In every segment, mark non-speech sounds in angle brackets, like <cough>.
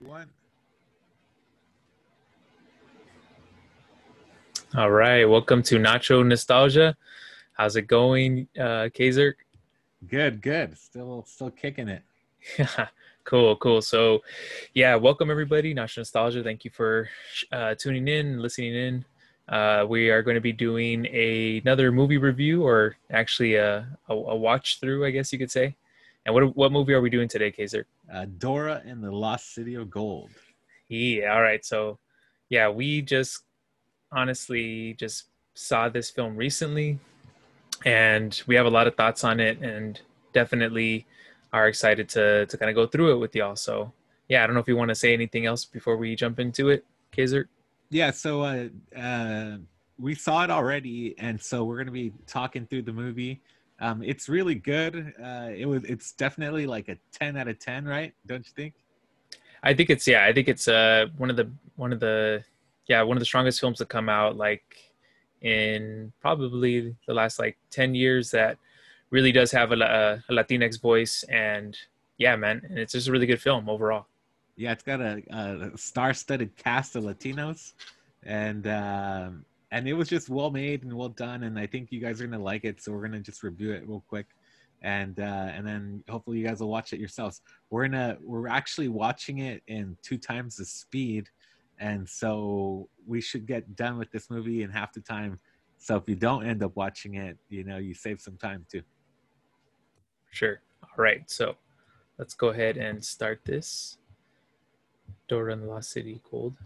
One. All right, welcome to Nacho Nostalgia. How's it going, uh, Kaiser? Good, good. Still, still kicking it. <laughs> cool, cool. So, yeah, welcome everybody. Nacho Nostalgia. Thank you for uh, tuning in, listening in. Uh, we are going to be doing a, another movie review, or actually a, a, a watch through, I guess you could say. And what what movie are we doing today, Kaiser? Uh, Dora and the Lost City of Gold. Yeah. All right. So, yeah, we just honestly just saw this film recently, and we have a lot of thoughts on it, and definitely are excited to to kind of go through it with y'all. So, yeah, I don't know if you want to say anything else before we jump into it, Kaiser. Yeah. So, uh, uh, we saw it already, and so we're gonna be talking through the movie. Um, it's really good. Uh, it was. It's definitely like a ten out of ten, right? Don't you think? I think it's yeah. I think it's uh one of the one of the yeah one of the strongest films to come out like in probably the last like ten years that really does have a, a, a Latinx voice and yeah, man, and it's just a really good film overall. Yeah, it's got a, a star-studded cast of Latinos, and um, and it was just well made and well done and i think you guys are gonna like it so we're gonna just review it real quick. And uh and then hopefully you guys will watch it yourselves. We're gonna we're actually watching it in two times the speed and so we should get done with this movie in half the time. So if you don't end up watching it you know you save some time too. Sure. All right. So let's go ahead and start this. Dora in the Lost City Gold.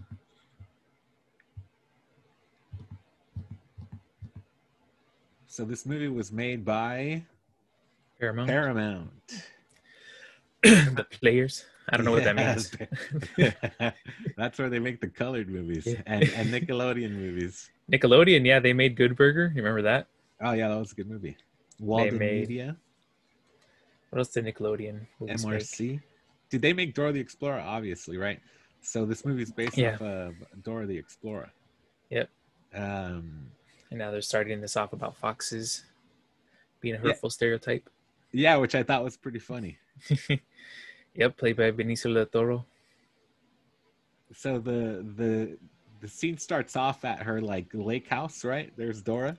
So this movie was made by Paramount. Paramount. the players. I don't know what that means. <laughs> That's where they make the colored movies yeah. and, and Nickelodeon movies. Nickelodeon, yeah, they made Good Burger. You remember that? Oh yeah, that was a good movie. Walden made, Media. What else did Nickelodeon? MRC. Make? Did they make Dora the Explorer? Obviously, right? So this movie is based yeah. off of Dora the Explorer. Yep. Um, and now they're starting this off about foxes being a hurtful yeah. stereotype. Yeah, which I thought was pretty funny. <laughs> yep, played by Benicio del Toro. So the the the scene starts off at her like lake house, right? There's Dora.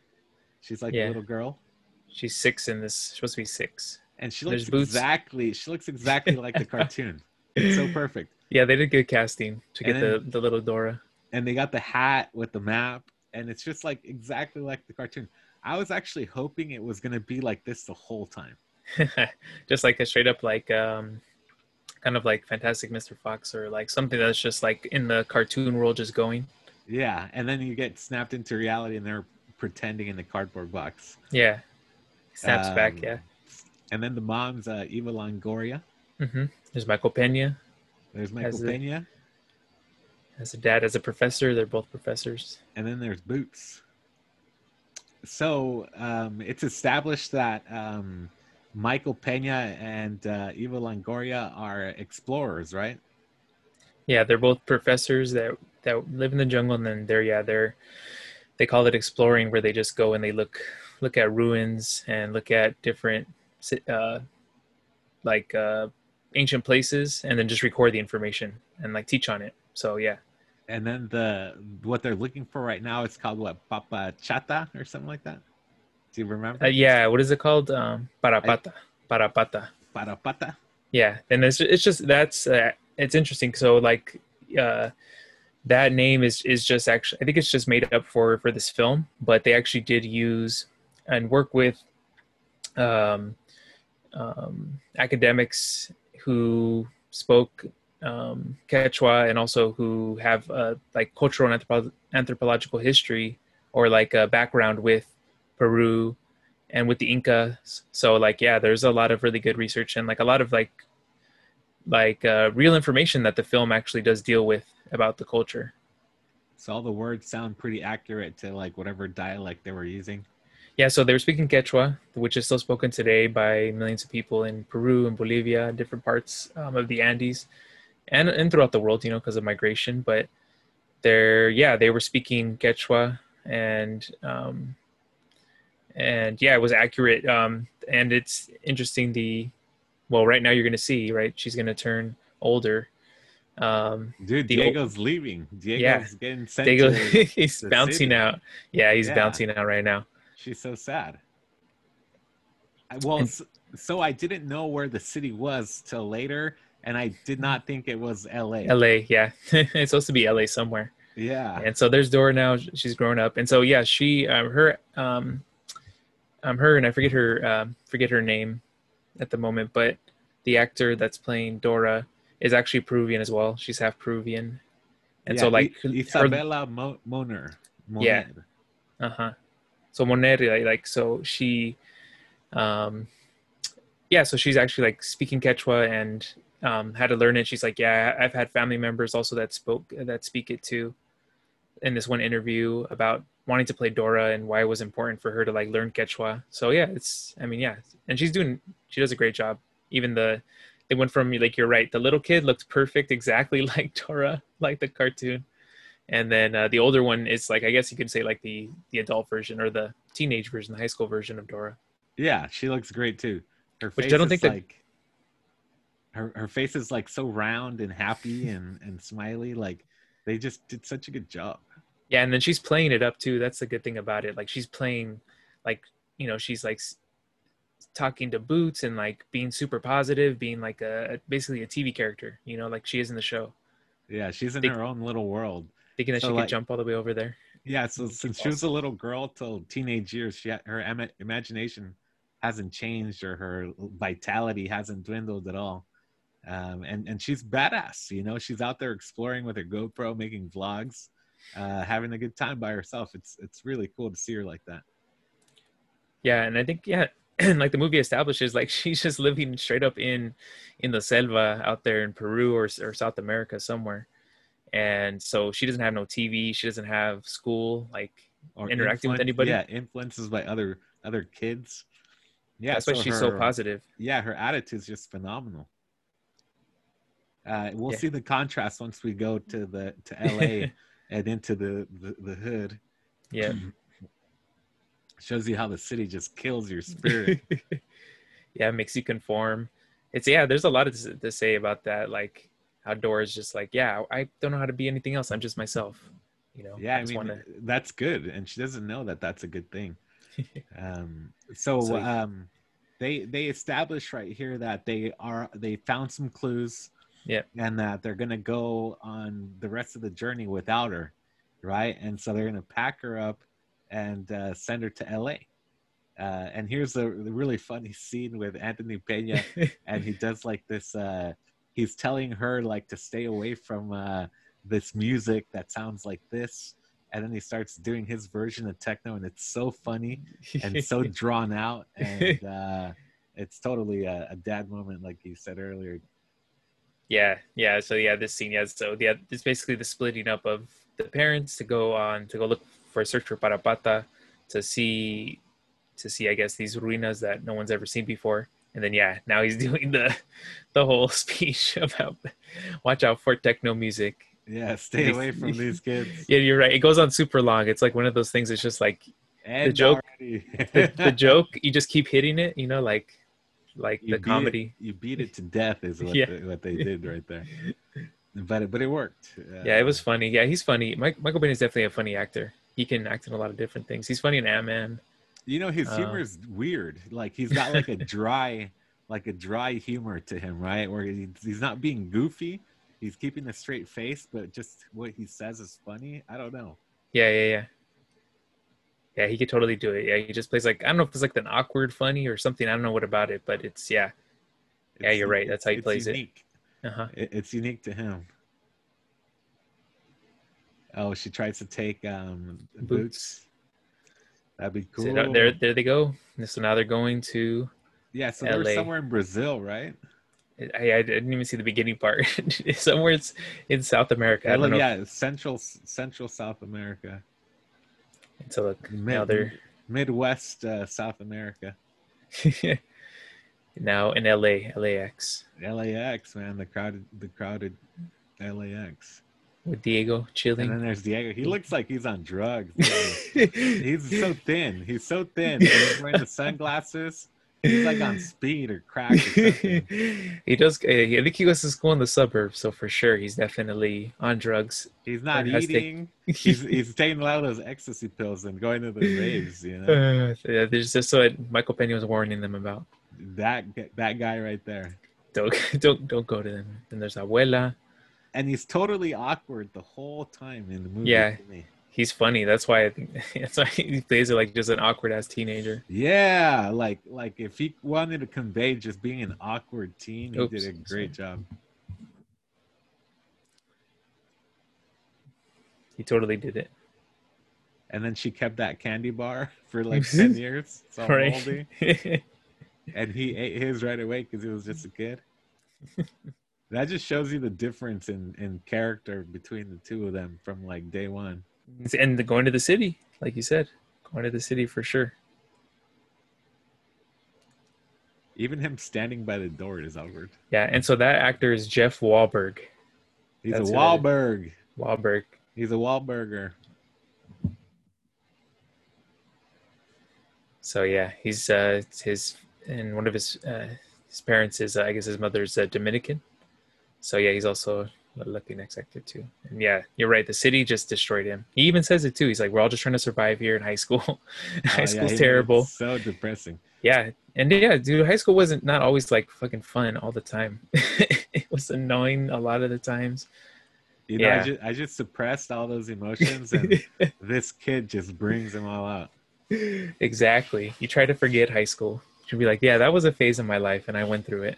She's like yeah. a little girl. She's six in this. She's supposed to be six. And she looks exactly. She looks exactly like the <laughs> cartoon. It's so perfect. Yeah, they did good casting to get then, the the little Dora. And they got the hat with the map and it's just like exactly like the cartoon. I was actually hoping it was gonna be like this the whole time. <laughs> just like a straight up like um kind of like Fantastic Mr. Fox or like something that's just like in the cartoon world just going. Yeah, and then you get snapped into reality and they're pretending in the cardboard box. Yeah. Snaps um, back, yeah. And then the mom's uh, Eva Longoria. Mm-hmm. There's Michael Pena. There's Michael Pena as a dad as a professor they're both professors. And then there's boots. So um, it's established that um, michael pena and uh, eva longoria are explorers right? Yeah they're both professors that that live in the jungle and then they're yeah they're they call it exploring where they just go and they look look at ruins and look at different uh, like uh, ancient places and then just record the information and like teach on it. So yeah. And then the what they're looking for right now is called what Papa Chata or something like that. Do you remember? Uh, yeah. What is it called? Um, parapata. Parapata. Parapata. Yeah. And it's it's just that's uh, it's interesting. So like uh, that name is is just actually I think it's just made up for for this film, but they actually did use and work with um, um, academics who spoke um, Quechua and also who have uh, like cultural and anthropo- anthropological history or like a background with Peru and with the Incas. So like yeah, there's a lot of really good research and like a lot of like like uh, real information that the film actually does deal with about the culture. So all the words sound pretty accurate to like whatever dialect they were using. Yeah, so they were speaking Quechua, which is still spoken today by millions of people in Peru and Bolivia, different parts um, of the Andes and and throughout the world, you know, because of migration. But they're yeah, they were speaking Quechua and um, and yeah, it was accurate. Um, and it's interesting. The well, right now you're gonna see right. She's gonna turn older, Um, Dude, Diego's leaving. Diego's Yeah. getting sent Diego, <laughs> he's bouncing city. out. Yeah, he's Yeah. bouncing out right now. She's so sad. Well, And- so I didn't know where the city was till later, and I did not think it was L.A. LA, yeah, <laughs> it's supposed to be LA somewhere. Yeah, and so there's Dora now. She's grown up, and so yeah, she, um, her, um, um, her, and I forget her, um, forget her name at the moment, but the actor that's playing Dora is actually Peruvian as well. She's half Peruvian, and so like I- Isabela Mo- Moner. Yeah. Uh huh. So Moneri, like, like so she, um, yeah, so she's actually like speaking Quechua and um, had to learn it. She's like, yeah, I've had family members also that spoke that speak it too. In this one interview about wanting to play Dora and why it was important for her to like learn Quechua. So yeah, it's I mean yeah, and she's doing she does a great job. Even the they went from like you're right, the little kid looked perfect, exactly <laughs> like Dora, like the cartoon, and then uh, the older one is like I guess you could say like the the adult version or the teenage version, the high school version of Dora. Yeah, she looks great too. Her Which I face don't is think that- like her her face is like so round and happy and and smiley. Like they just did such a good job. Yeah, and then she's playing it up too. That's the good thing about it. Like she's playing, like you know, she's like talking to Boots and like being super positive, being like a basically a TV character. You know, like she is in the show, Yeah, she's in They- her own little world. thinking that So, she like- could jump all the way over there. Yeah, so since she was a little girl till teenage years, she had, her ima- imagination hasn't changed or her vitality hasn't dwindled at all. Um, and and she's badass, you know. She's out there exploring with her GoPro, making vlogs, uh, having a good time by herself. It's it's really cool to see her like that. Yeah, and I think yeah, <clears throat> like the movie establishes, like <laughs> she's just living straight up in in the selva out there in Peru or or South America somewhere, and so she doesn't have no TV, she doesn't have school, like Or Interacting with anybody? Yeah, influences by other other kids. Yeah, that's why so she's so positive. yeah her attitude's just phenomenal uh we'll Yeah. see the contrast once we go to the to <laughs> la and into the, the the hood Yeah. <clears throat> shows you how the city just kills your <laughs> spirit yeah, it makes you conform. It's yeah, there's a lot to, to say about that. Like how Dora's just like, yeah, I don't know how to be anything else. I'm just myself. You know. yeah i just mean wanna- that's good and she doesn't know that that's a good thing <laughs> um so, So- um they they establish right here that they are they found some clues Yeah. and that they're gonna go on the rest of the journey without her right? And so they're gonna pack her up and uh, send her to la uh, and here's a the really funny scene with anthony pena <laughs> and he does like this uh he's telling her like to stay away from uh this music that sounds like this and then he starts doing his version of techno and it's so funny and so <laughs> drawn out and uh it's totally a, a dad moment like you said earlier yeah, yeah. So yeah, this scene, yeah. So yeah, it's basically the splitting up of the parents to go on to go look for a search for Parapata to see to see, I guess, these ruinas that no one's ever seen before. And then yeah, now he's <laughs> doing the the whole <laughs> speech about watch out for techno music. yeah stay away from <laughs> these kids Yeah, you're right. It goes on super long. It's like one of those things. It's just like and joke- the, the joke. You just keep hitting it. You know, like like You the beat it- comedy. you beat it to <laughs> death is what, Yeah. they, what they did right there <laughs> but it, but it worked Uh, Yeah, it was funny. Yeah, he's funny. Mike, Michael Pena is definitely a funny actor. He can act in a lot of different things. He's funny in Ant Man. You know, his Uh, humor is weird. Like he's got like a <laughs> dry, like a dry humor to him, right? Where he, he's not being goofy. He's keeping a straight face, but just what he says is funny. I don't know. Yeah, yeah, yeah. Yeah, he could totally do it. Yeah, he just plays like I don't know if it's like an awkward funny or something. I don't know what about it, but it's yeah. Yeah, you're right. That's how he it's plays it. unique. Uh huh. it. It's unique to him. Oh, she tries to take um boots. Boots. That'd be So cool. there, there they go. So now they're going to. yeah, so they're somewhere in Brazil, right? I, I didn't even see the beginning part. <laughs> Somewhere it's in South America. I don't know. yeah, central Central South America, So look, Mid- now they're Midwest uh, South America. <laughs> now in LA, LAX LAX, man, the crowded, the crowded LAX. with Diego chilling. And then there's Diego. He looks like he's on drugs. <laughs> he's so thin. He's so thin. He's wearing the sunglasses. He's like on speed or crack or <laughs> he does. uh, I think he goes to school in the suburbs, so for sure he's definitely on drugs. He's not eating. He's <laughs> he's taking a lot of those ecstasy pills and going to the <laughs> raves. You know Uh, yeah, there's just what Michael Pena was warning them about. that that guy right there. Don't don't don't go to them. Then there's Abuela. And he's totally awkward the whole time in the movie. Yeah. He's funny. That's why <laughs> that's why he plays it like just an awkward ass teenager. Yeah, like like if he wanted to convey just being an awkward teen, he Oops, did a great job. He totally did it. And then she kept that candy bar <laughs> for like ten <laughs> years, so moldy. And he ate his right away because he was just a kid. that just shows you the difference in in character between the two of them from like day one. And the, going to the city, like you said, going to the city for sure. Even him standing by the door is awkward. Yeah, and so that actor is Jeff Wahlberg. He's That's a who it is. Wahlberg. Wahlberg. He's a Wahlburger. So yeah, he's uh his and one of his uh, his parents is uh, I guess his mother's uh, Dominican. So yeah, he's also a Latinx actor too. And yeah, you're right. The city just destroyed him. He even says it too. He's like, "We're all just trying to survive here in high school. <laughs> high Oh, school's he- terrible." So depressing. Yeah, and yeah, dude, high school wasn't not always like fucking fun all the time. <laughs> it was annoying a lot of the times. You know, I Yeah. just I just suppressed all those emotions, and <laughs> this kid just brings them all out. exactly. You try to forget high school. You should be like, yeah, that was a phase of my life, and I went through it.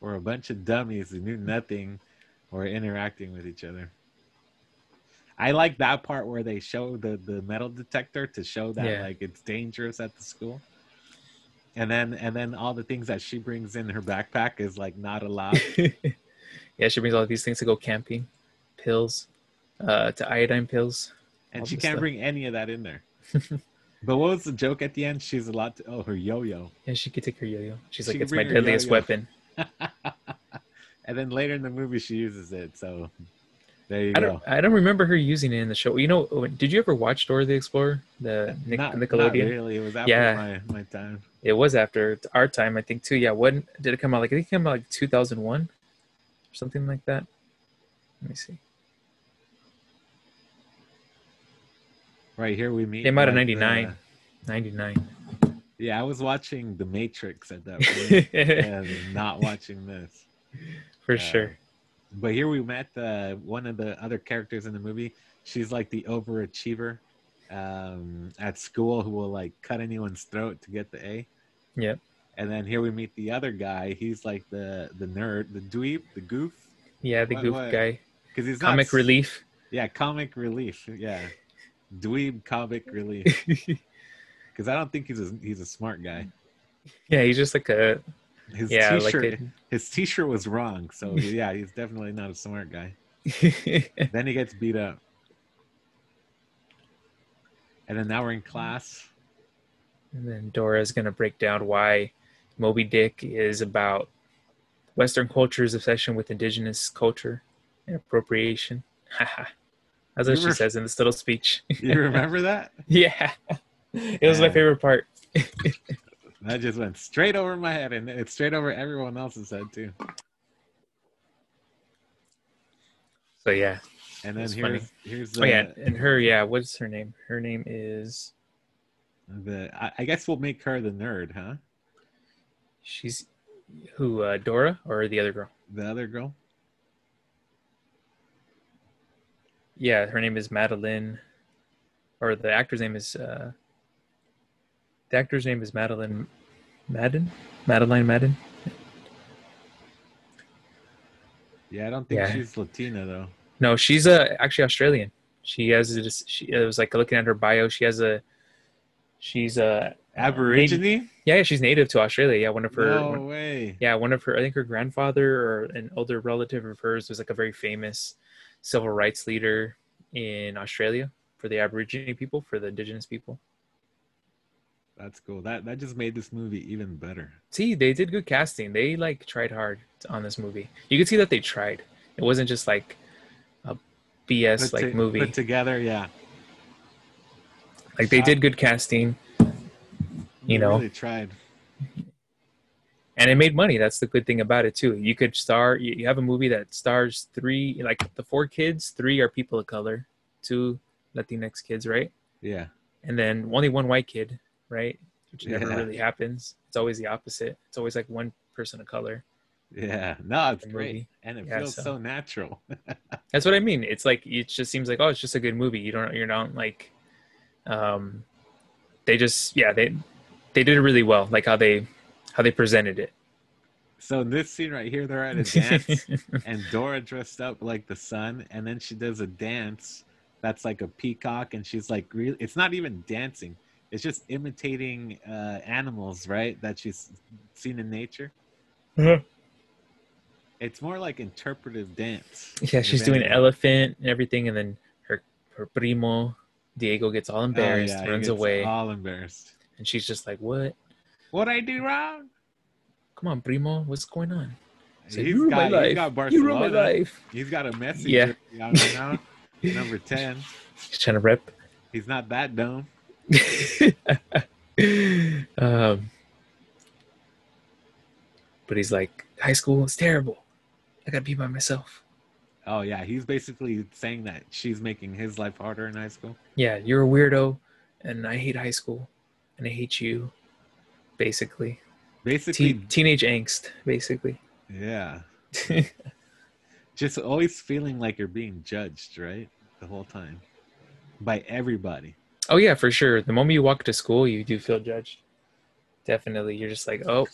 We're a bunch of dummies who knew nothing or interacting with each other. I like that part where they show the, the metal detector to show that Yeah. like it's dangerous at the school. And then and then all the things that she brings in her backpack is like not allowed. <laughs> yeah, she brings all these things to go camping, pills, uh, to iodine pills. And she can't stuff. bring any of that in there. <laughs> but what was the joke at the end? She's a lot. to oh her yo-yo. Yeah, she could take her yo-yo. She's She like, it's my deadliest yo-yo. weapon. <laughs> and then later in the movie she uses it, so there you I go. don't, I don't remember her using it in the show. You know, oh, did you ever watch Dora the Explorer, the Nic- not, Nickelodeon? not really. It was after Yeah. my, my time. It was after our time, I think too. Yeah, when did it come out? Like I think it came out like 2001 or something like that. Let me see. Right here we meet. Came out in like, the- uh, 99. 99. Yeah, I was watching The Matrix at that <laughs> point and not watching this. For Yeah. sure. But here we met uh, one of the other characters in the movie. She's like the overachiever um, at school who will like cut anyone's throat to get the A. Yep. And then here we meet the other guy. He's like the the nerd, the dweeb, the goof, Yeah, the What- goof what? guy. because he's Comic s- relief. Yeah, comic relief. Yeah, dweeb comic relief. <laughs> Because I don't think he's a, he's a smart guy. yeah, he's just like a His yeah, t-shirt a, his t-shirt was wrong, so yeah, he's definitely not a smart guy. <laughs> Then he gets beat up. And then now we're in class. And then Dora's gonna break down why Moby Dick is about Western culture's obsession with indigenous culture and appropriation. <laughs> That's what she says in this little speech. You remember <laughs> that? yeah. It was my favorite part. That just went straight over my head, and it's straight over everyone else's head too. So yeah. And then here's funny. here's the, Oh yeah, and her yeah, what's her name? Her name is the I, I guess we'll make her the nerd, huh? she's who uh Dora or the other girl? The other girl. Yeah, her name is Madeleine or the actor's name is uh the actor's name is Madeleine Madden? Madeleine Madden? Yeah, I don't think Yeah. she's Latina though. No, she's uh actually Australian. She has this she it was like looking at her bio, she has a she's a Aborigine? yeah, she's native to Australia. Yeah, one of her No one- way. yeah, one of her I think her grandfather or an older relative of hers was like a very famous civil rights leader in Australia for the Aborigine people, for the indigenous people. That's cool. That that just made this movie even better. See, they did good casting. They like tried hard on this movie. You could see that they tried. It wasn't just like a BS like to- movie. put together, yeah. like they did good casting. You They know. really tried. and it made money. That's the good thing about it too. You could star. You have a movie that stars three, like the four kids. Three are people of color. Two Latinx kids, right? Yeah. And then only one white kid, right? Which never Yeah. really happens. It's always the opposite. It's always like one person of color. Yeah. No, it's great. movie. And it Yeah, feels so- so natural. <laughs> That's what I mean. It's like it just seems like oh, it's just a good movie. You don't you're not like um they just yeah, they they did it really well, like how they how they presented it. so in this scene right here, they're at a dance <laughs> and Dora dressed up like the sun, and then she does a dance that's like a peacock, and she's like, really, it's not even dancing; it's just imitating uh, animals, right? That she's seen in nature. Mhm. It's more like interpretive dance. yeah, she's doing anything. elephant and everything, and then her her primo Diego gets all Oh, embarrassed, yeah, runs gets away, all embarrassed. and she's just like, "What? What I do wrong? Come on, primo, what's going on?" He's like, He's "You ruined got, my he's life. got You ruined my life." He's got a message Yeah. yeah. right now. Number ten. He's trying to rip. He's not that dumb. <laughs> um, but he's like, high school is terrible. I gotta be by myself. Oh yeah, he's basically saying that she's making his life harder in high school. Yeah, you're a weirdo, and I hate high school, and I hate you. Basically, Basically, Te- teenage angst. Basically, yeah. <laughs> Just always feeling like you're being judged, right? The whole time. By everybody. Oh yeah, for sure. The moment you walk to school, you do feel judged. Definitely, you're just like, oh.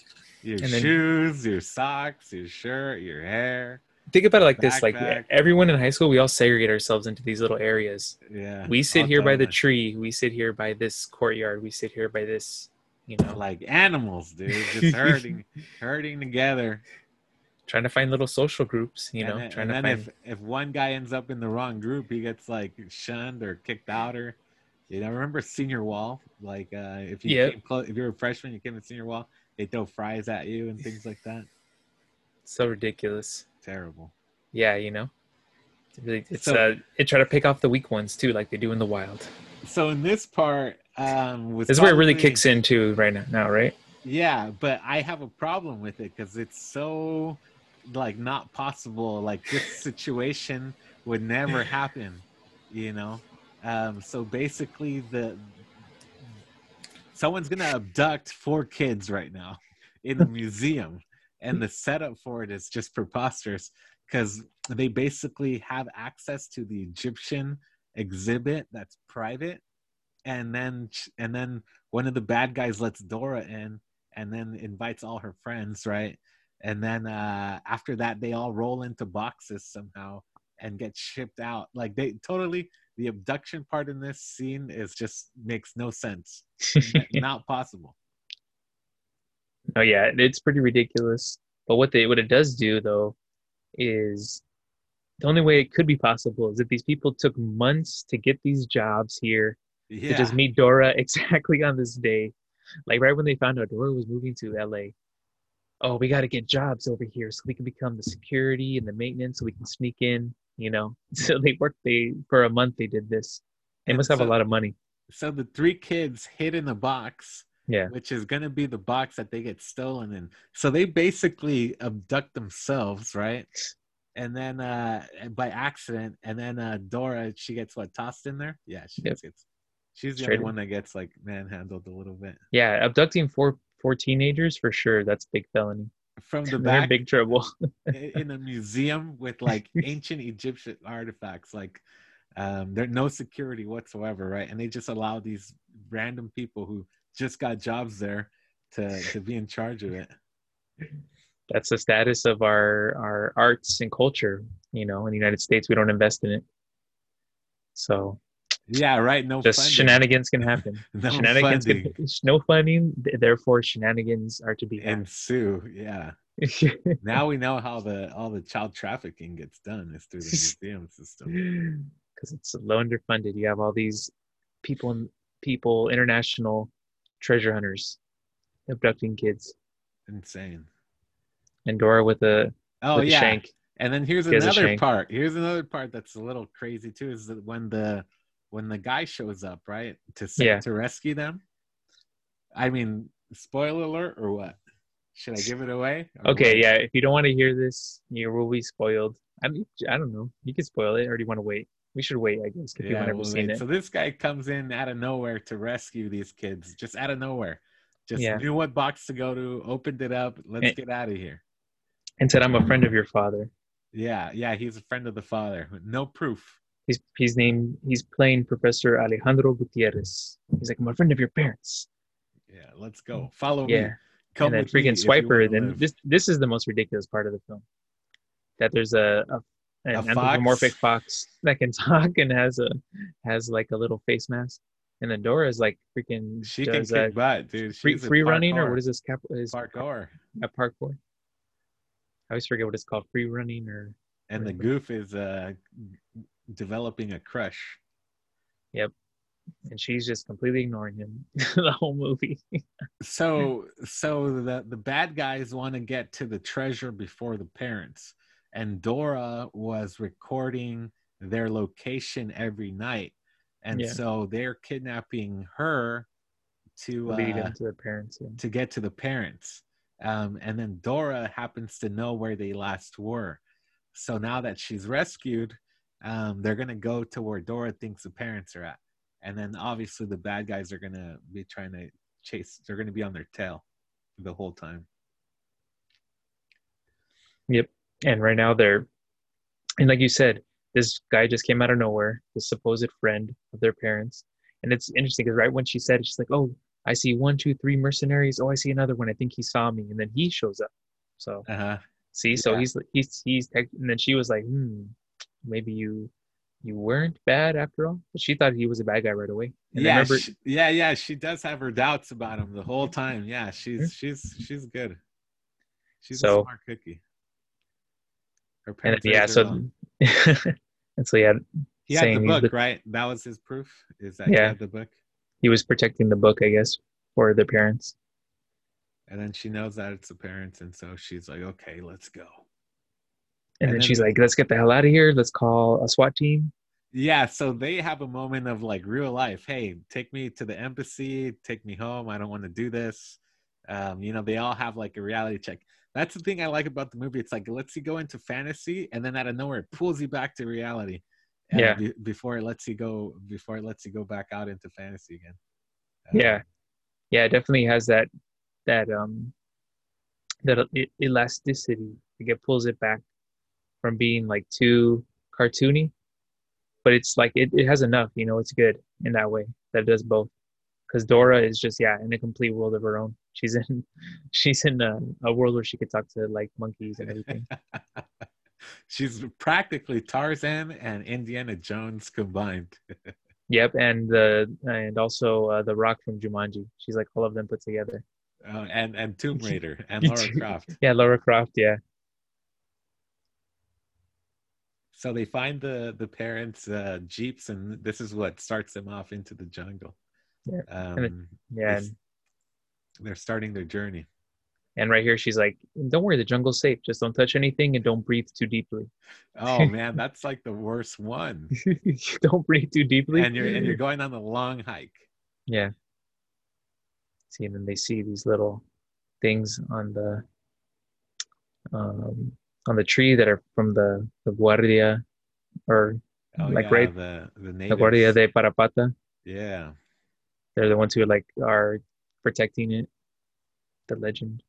Your then- shoes, your socks, your shirt, your hair. Think about it like this: like everyone in high school, we all segregate ourselves into these little areas. Yeah. we sit here by the tree we sit here by this courtyard we sit here by this you know like animals, dude. Just <laughs> herding herding together. trying to find little social groups you know and then, trying and to find if if one guy ends up in the wrong group, he gets like shunned or kicked out or you know, remember senior wall? Like uh if you Yep. came close if you're a freshman, you came to senior wall, they throw fries at you and things like that. so ridiculous Terrible. yeah you know it's really it's So- uh it try to pick off the weak ones too like they do in the wild So in this part, um this is where it really kicks into right now, now right Yeah, but I have a problem with it because it's so like not possible. Like this situation would never happen, you know. Um, so basically, the someone's gonna abduct four kids right now in a museum, and the setup for it is just preposterous because they basically have access to the Egyptian exhibit that's private, and then and then one of the bad guys lets Dora in and then invites all her friends, right? And then uh, after that, they all roll into boxes somehow and get shipped out. Like they totally, the abduction part in this scene is just makes no sense. <laughs> Not possible. oh yeah it's pretty ridiculous but what they what it does do though is the only way it could be possible is if these people took months to get these jobs here to just meet Dora <laughs> exactly on this day. Like right when they found out Dora was moving to LA. Oh, we got to get jobs over here so we can become the security and the maintenance so we can sneak in, you know. <laughs> So they worked they for a month they did this. They And must have a lot of money. so the three kids hid in a box Yeah. which is going to be the box that they get stolen in so they basically abduct themselves right and then uh by accident and then uh dora she gets what tossed in there yeah she Yep. gets she's the Straight only in. one that gets like manhandled a little bit Yeah, abducting four four teenagers for sure. That's big felony. from the <laughs> back big trouble. in a museum with like <laughs> ancient egyptian artifacts like um there's no security whatsoever right and they just allow these random people who just got jobs there to to be in charge of it That's the status of our our arts and culture. You know, in the United States, we don't invest in it. So yeah right no just funding. shenanigans can happen. <laughs> no shenanigans funding. can <laughs> no funding therefore shenanigans are to be ensue yeah. <laughs> Now we know how the all the child trafficking gets done is through the museum system. Because it's low underfunded you have all these people and people international treasure hunters abducting kids. Insane. And dora with a oh with a yeah. shank. And then here's a another part. Here's another part that's a little crazy too is that when the when the guy shows up right to sa- Yeah. to rescue them i mean spoiler alert or what Should I give it away? Okay, yeah. If you don't want to hear this, you will be spoiled. I mean, I don't know. You can spoil it, or do you want to wait? We should wait, I guess, if you Yeah, haven't we'll seen wait. it. So this guy comes in out of nowhere to rescue these kids, just out of nowhere. Just Yeah. knew what box to go to, opened it up. Let's And- get out of here. and said, "I'm a friend of your father." Yeah, yeah, he's a friend of the father. No proof. He's he's named. He's playing Professor Alejandro Gutierrez. He's like, "I'm a friend of your parents." Yeah, let's go. Follow me. Yeah. Come and then freaking Swiper. Then live. this this is the most ridiculous part of the film. That there's a, a an A fox? anthropomorphic fox that can <laughs> talk and has a has like a little face mask, and then Dora is like freaking she can does kick uh, butt, dude. free She's a free running or what is this cap is parkour? a parkour? I always forget what it's called. Free running or And the goof is uh developing a crush. Yep. And she's just completely ignoring him <laughs> the whole movie. <laughs> so so the the bad guys want to get to the treasure before the parents and dora was recording their location every night and Yeah. so they're kidnapping her to lead uh, to the parents. Yeah. to get to the parents um, and then dora happens to know where they last were so now that she's rescued um, they're going to go to where dora thinks the parents are at and then obviously the bad guys are going to be trying to chase they're going to be on their tail the whole time Yep, And right now they're, and like you said, this guy just came out of nowhere, the supposed friend of their parents. And it's interesting because right when she said it, she's like, "Oh, I see one, two, three mercenaries. Oh, I see another one. I think he saw me." And then he shows up. So uh-huh see, so Yeah. he's he's he's. tech- And then she was like, "Hmm, maybe you you weren't bad after all." But she thought he was a bad guy right away. And I yeah remember, she, yeah yeah she does have her doubts about him the whole time yeah she's mm-hmm. she's she's good she's So- a smart cookie her and parents yeah, her well. so <laughs> and so yeah, he had the book the- right that was his proof is that he Yeah. had the book he was protecting the book, I guess, for their parents. and then she knows that it's the parents and so she's like okay let's go And, And then then- she's like, "Let's get the hell out of here. Let's call a SWAT team." yeah so they have a moment of like real life. Hey take me to the embassy. Take me home. I don't want to do this. Um, you know they all have like a reality check. That's the thing i like about the movie. It's like it lets you go into fantasy and then out of nowhere it pulls you back to reality. Uh, Yeah. be- before it lets you go before it lets you go back out into fantasy again. Uh, Yeah, yeah, it definitely has that that um that elasticity. Like it pulls it back from being like too cartoony, but it's like it, it has enough. You know, it's good in that way that it does both. Because Dora is just yeah in a complete world of her own. <laughs> She's in she's in a, a world where she could talk to like monkeys and everything. <laughs> she's practically tarzan and indiana jones combined <laughs> Yep, and the and also uh, the Rock from Jumanji. She's like all of them put together. uh, and and tomb raider and laura croft Yeah, Laura Croft. Yeah, So they find the the parents' uh, jeeps, and this is what starts them off into the jungle. Yeah, Um, yeah, they- they're starting their journey. and right here she's like, "Don't worry, the jungle's safe. Just don't touch anything and don't breathe too deeply. Oh man, that's like the worst one. <laughs> don't breathe too deeply." And you're and you're going on a long hike. yeah. See, and then they see these little things on the um, on the tree that are from the the guardia or Oh Like yeah, right- the the the guardia de Parapata. Yeah, They're the ones who like are protecting it. The legend.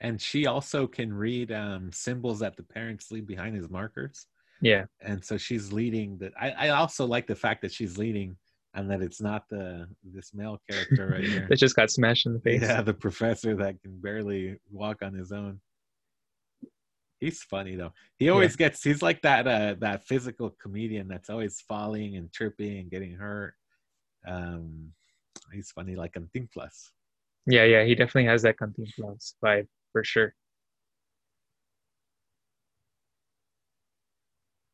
and she also can read um, symbols that the parents leave behind as markers. Yeah, And so she's leading. The I, I also like the fact that she's leading, and that it's not the this male character right <laughs> here. that just got smashed in the face. Yeah, the professor that can barely walk on his own. He's funny though. He always gets he's like that uh that physical comedian that's always falling and tripping and getting hurt. Um he's funny like Cantinflas. Yeah, yeah, he definitely has that Cantinflas vibe for sure.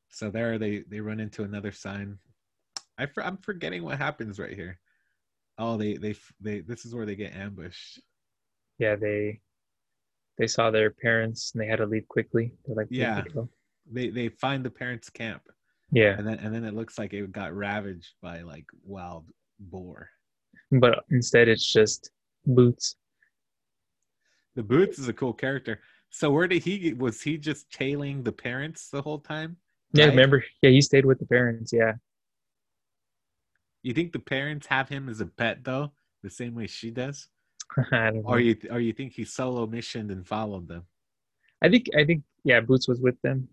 So there they they run into another sign. I for, I'm forgetting what happens right here. Oh, they they they this is where they get ambushed. Yeah, they they saw their parents and they had to leave quickly. They're like, Yeah. need to go." They they find the parents' camp. yeah. And then and then it looks like it got ravaged by like wild boar. But instead, it's just boots. The Boots is a cool character. So where did he was he just tailing the parents the whole time? Yeah, Right? remember? Yeah, he stayed with the parents. Yeah. You think the parents have him as a pet though, the same way she does, I don't know. <laughs> or you or you think he solo missioned and followed them? I think I think yeah, Boots was with them.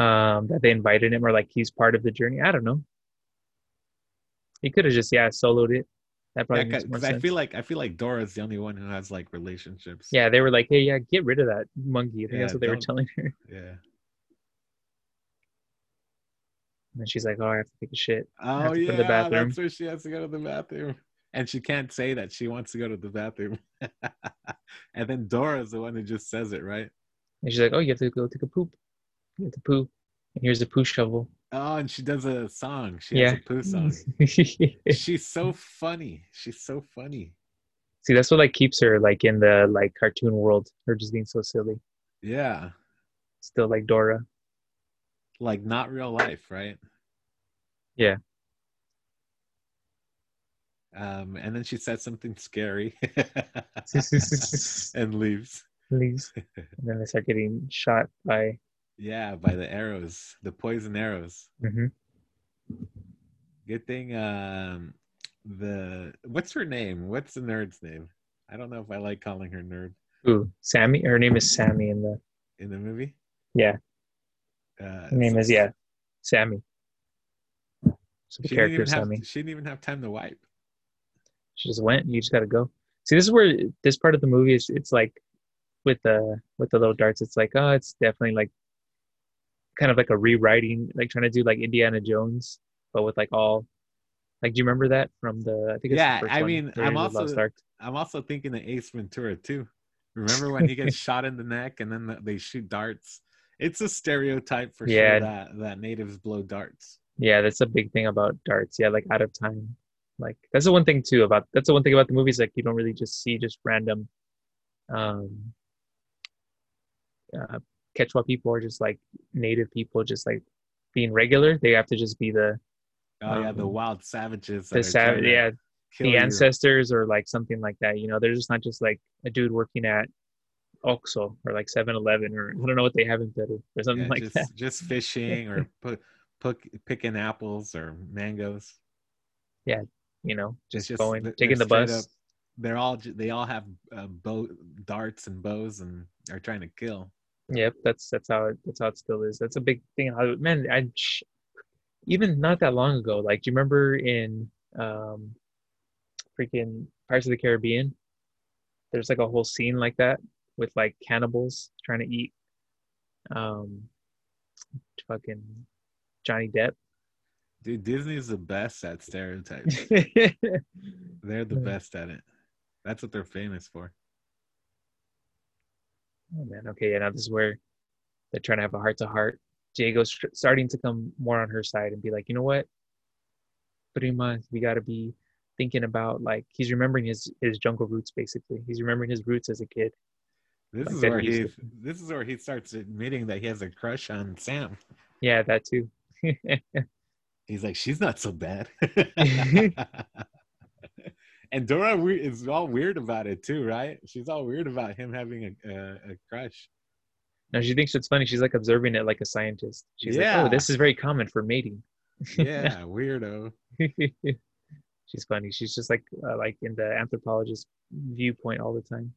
Um, that they invited him, or like he's part of the journey. I don't know. He could have just yeah soloed it. That probably makes more Because I feel like I feel like Dora's the only one who has like relationships. yeah, they were like, hey, yeah, get rid of that monkey. I think that's what they were telling her. <laughs> Yeah. And she's like, oh, I have to take a shit. Oh yeah, go to the bathroom. that's where she has to go to the bathroom, and she can't say that she wants to go to the bathroom. <laughs> and then Dora's the one who just says it, right? And she's like, oh, you have to go take a poop. You have to poo. And here's a poo shovel. Oh, and she does a song. She Yeah. has a poo song. <laughs> She's so funny. She's so funny. See, that's what like keeps her like in the like cartoon world. Her just being so silly. Yeah, Still like Dora. like not real life, right? Yeah. Um, and then she says something scary <laughs> and leaves. Leaves. And then they start getting shot by. Yeah, by the arrows, the poison arrows. Mhm. Good thing. Um, the what's her name? What's the nerd's name? I don't know if I like calling her nerd Ooh, Sammy. Her name is Sammy in the. in the movie. Yeah. Uh, Her name so is yeah, Sammy. So She didn't, have, Sammy. she didn't even have time to wipe. She just went. You just gotta go. See, this is where this part of the movie is. It's like with the with the little darts. It's like oh, it's definitely like kind of like a rewriting, like trying to do like Indiana Jones, but with like all. Like, do you remember that from the? I think it's Yeah, the I one, mean, I'm the also- I'm also thinking of Ace Ventura too. Remember when he gets <laughs> shot in the neck and then they shoot darts? It's a stereotype for Yeah. sure that that natives blow darts. Yeah, that's a big thing about darts. Yeah, like out of time. Like that's the one thing too about that's the one thing about the movies. Like you don't really just see just random, um, uh, Quechua people or just like native people just like being regular. They have to just be the Oh yeah, the Um, wild savages. the sav- yeah the you. ancestors or like something like that. You know, they're just not just like a dude working at Oxxo or like 7-Eleven or I don't know what they have in Peru or something Yeah, like just that. just fishing or <laughs> pu- pu- picking apples or mangoes. You know, just, just going taking the bus. up- they're all they all have uh, bow darts and bows and are trying to kill. Yep, that's that's how it that's how it still is. That's a big thing in Hollywood. Man, I even not that long ago. Like, do you remember in um, freaking Pirates of the Caribbean? There's like a whole scene like that with like cannibals trying to eat um, fucking Johnny Depp. Dude, Disney's the best at stereotypes. <laughs> They're the best at it. That's what they're famous for. Oh man, okay, yeah. Now this is where they're trying to have a heart to heart. Diego's starting to come more on her side and be like, you know what, Prima, we got to be thinking about like he's remembering his his jungle roots basically. He's remembering his roots as a kid. This Like is where he this is where he starts admitting that he has a crush on Sam. Yeah, that too. <laughs> He's like, she's not so bad. <laughs> <laughs> and Dora is all weird about it too, right? She's all weird about him having a a, a crush. no, she thinks it's funny. She's like observing it like a scientist. She's like, Yeah. oh, this is very common for mating. <laughs> Yeah, weirdo. She's funny. She's just like uh, like in the anthropologist viewpoint all the time.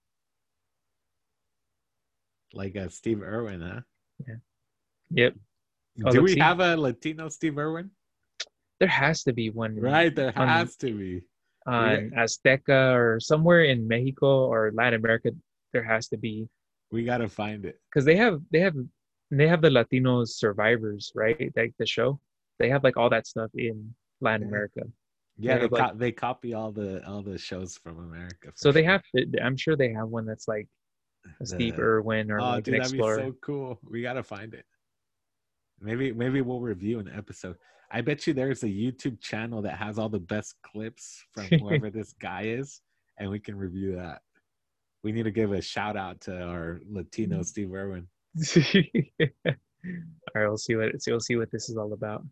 Like uh, Steve Irwin, huh? Yeah. Yep. Oh, Do we have a Latino Steve Irwin? There has to be one Right, there on- has to be. on Azteca or somewhere in Mexico or Latin America. There has to be We gotta find it. because they have they have they have the Latino survivors, right? Like the show, they have like all that stuff in Latin Yeah. America. Yeah, They they, have, like- they copy all the all the shows from America. So they sure. have. I'm sure they have one that's like a Steve The- Irwin or oh, like dude, an that'd be so cool. We gotta find it. Maybe maybe we'll review an episode. I bet you there's a YouTube channel that has all the best clips from whoever <laughs> this guy is, and we can review that. We need to give a shout out to our Latino Steve Irwin. <laughs> all right, we'll see what we'll see what this is all about.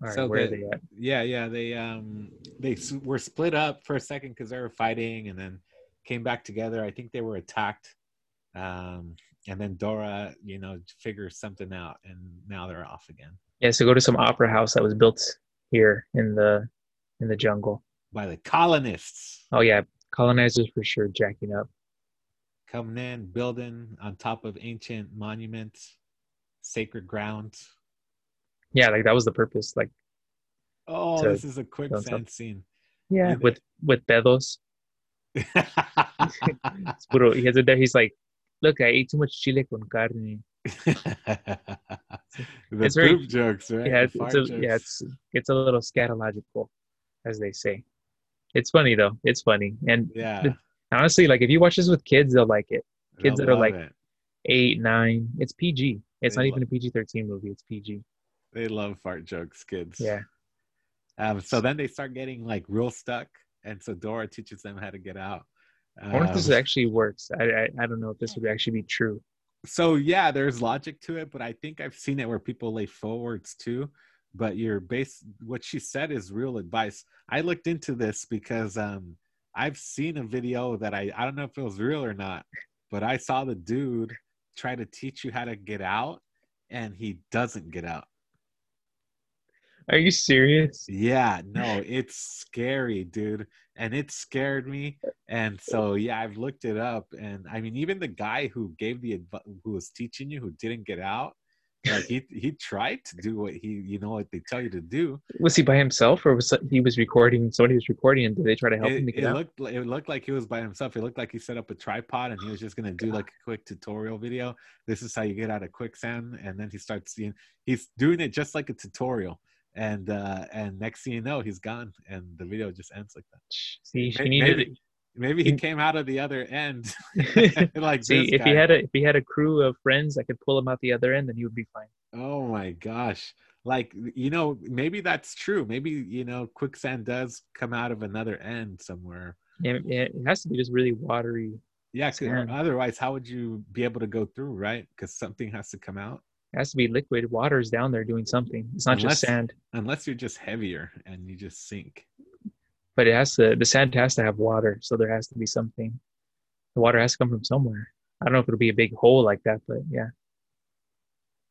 All right, So where the- are they at? Yeah, yeah. They um they were split up for a second because they were fighting, and then came back together. I think they were attacked, um, and then Dora, you know, figures something out, and now they're off again Yeah, so go to some opera house that was built here in the in the jungle. by the colonists Oh yeah, colonizers for sure jacking up. coming in, building on top of ancient monuments, sacred grounds. Yeah, like that was the purpose. Like Oh, this is a quicksand scene. yeah, with with puro- <laughs> <laughs> he has it there. He's like, look, I ate too much chile con carne. <laughs> the It's very- poop jokes, right? Yeah, it's, a, yeah, it's it's a little scatological, as they say. It's funny though. It's funny, and yeah. honestly, like if you watch this with kids, they'll like it. kids they'll that are like- it. Eight, nine. It's PG. It's They not even a PG thirteen movie. It's PG. they love fart jokes, kids. Yeah. Um, so then they start getting like real stuck, and so Dora teaches them how to get out. I wonder if this Um, actually works. I, I I don't know if this would actually be true. so yeah, there's logic to it, but I think I've seen it where people lay forwards too. But your base, what she said is real advice. I looked into this because um, I've seen a video that I I don't know if it was real or not, but I saw the dude try to teach you how to get out, and he doesn't get out. Are you serious? Yeah, no, it's scary, dude. And it scared me. And so, yeah, I've looked it up. And I mean, even the guy who gave the advice, who was teaching you, who didn't get out, like he he tried to do what he, you know, what they tell you to do. Was he by himself, or was he was recording? Somebody was recording, and did they try to help It, him to get it out? looked like it looked like he was by himself. It looked like he set up a tripod and he was just gonna do like a quick tutorial video. This is how you get out of quicksand. And then he starts seeing he's doing it just like a tutorial. And uh and next thing you know, he's gone, and the video just ends like that. See, May- he needed. maybe- Maybe he He- came out of the other end. <laughs> <laughs> like See, if he had a if he had a crew of friends that could pull him out the other end, then he would be fine. Oh my gosh. Like you know, maybe that's true. Maybe, you know, quicksand does come out of another end somewhere. Yeah, it has to be just really watery. Yeah, otherwise how would you be able to go through, right? Because something has to come out. Has to be liquid. Water's down there doing something. It's not Unless- just sand, Unless you're just heavier and you just sink. but it has to. The sand has to have water, so there has to be something. The water has to come from somewhere. I don't know if it'll be a big hole like that, but yeah,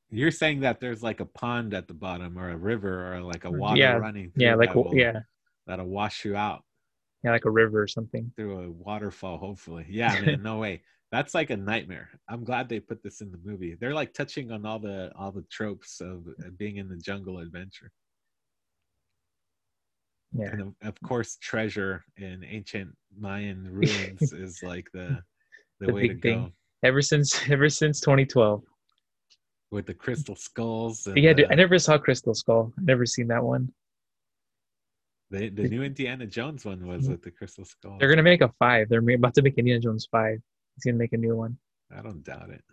You're saying that there's like a pond at the bottom or a river or like a water Yeah, running through yeah, like that will, yeah, that'll wash you out. yeah, like a river or something. through a waterfall hopefully yeah man no way <laughs> that's like a nightmare i'm glad they put this in the movie they're like touching on all the all the tropes of being in the jungle adventure Yeah, and of, of course treasure in ancient mayan ruins <laughs> is like the the, The way to big go ever since <laughs> ever since 2012. with the crystal skulls yeah, dude, I never saw Crystal Skull. I never seen that one. the, the new indiana jones one was mm-hmm. with the crystal skull They're gonna make a five. They're about to make Indiana Jones five. He's gonna make a new one i don't doubt it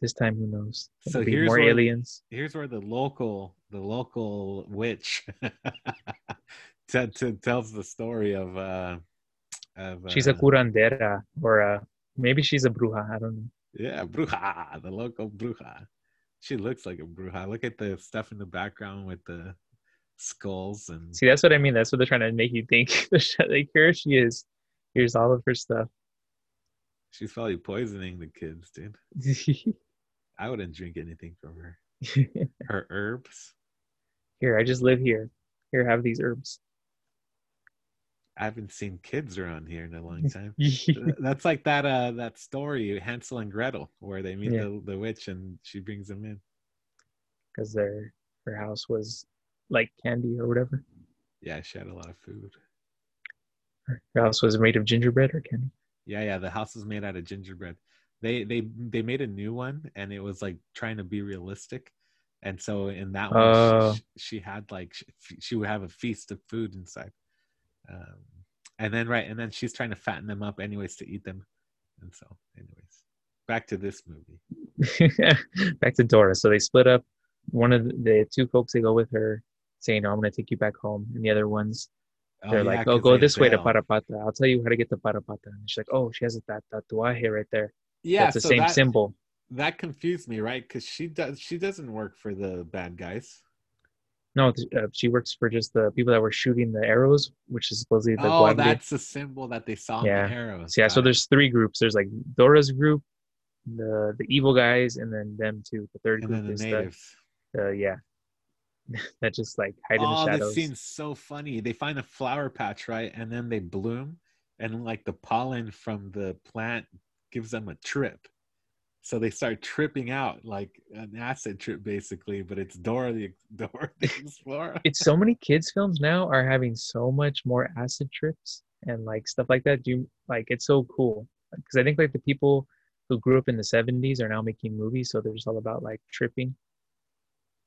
this time. Who knows? So There'll be here's more where- aliens. here's where the local the local witch <laughs> t- t- tells the story of uh of uh, She's a curandera, or a, maybe she's a bruja. I don't know. yeah bruja the local bruja she looks like a bruja look at the stuff in the background with the skulls and See, that's what I mean. That's what they're trying to make you think. <laughs> like here she is. Here's all of her stuff. She's probably poisoning the kids dude <laughs> i wouldn't drink anything from her <laughs> her herbs here, I just live here. Here, have these herbs. i haven't seen kids around here in a long <laughs> time that's like that uh that story hansel and gretel where they meet Yeah. the, the witch and she brings them in Because their her house was like candy or whatever. yeah she had a lot of food Her house was made of gingerbread or candy. Yeah yeah the house was made out of gingerbread they they they made a new one and it was like trying to be realistic and so in that one Oh. she, she had like she, she would have a feast of food inside um and then right and then she's trying to fatten them up anyways to eat them and so anyways back to this movie <laughs> back to Dora. So they split up. One of the, the two folks they go with her, saying, "No, I'm going to take you back home," and the other ones they're yeah, like, "Oh, go this way to. Parapata. I'll tell you how to get to Parapata." And she's like, "Oh, she has a that tatuaje right there. yeah That's the so same that, symbol." that confused me right because she does she doesn't work for the bad guys No, uh, she works for just the people that were shooting the arrows, which is supposedly the oh, Guardia. that's the symbol that they saw Yeah. in the arrows. So, yeah, so there's three groups. There's like Dora's group, the the evil guys, and then them two. The third and group then the is the, natives. the yeah, <laughs> that just like hide in the Oh, this shadows. scene's so funny. They find a flower patch, right? And then they bloom, and like the pollen from the plant gives them a trip. So they start tripping out like an acid trip, basically. But it's Dora the <laughs> Dora the Explorer. It's so many kids films now are having so much more acid trips and like stuff like that. Do you like it's so cool because I think like the people who grew up in the 70s are now making movies, so they're just all about like tripping.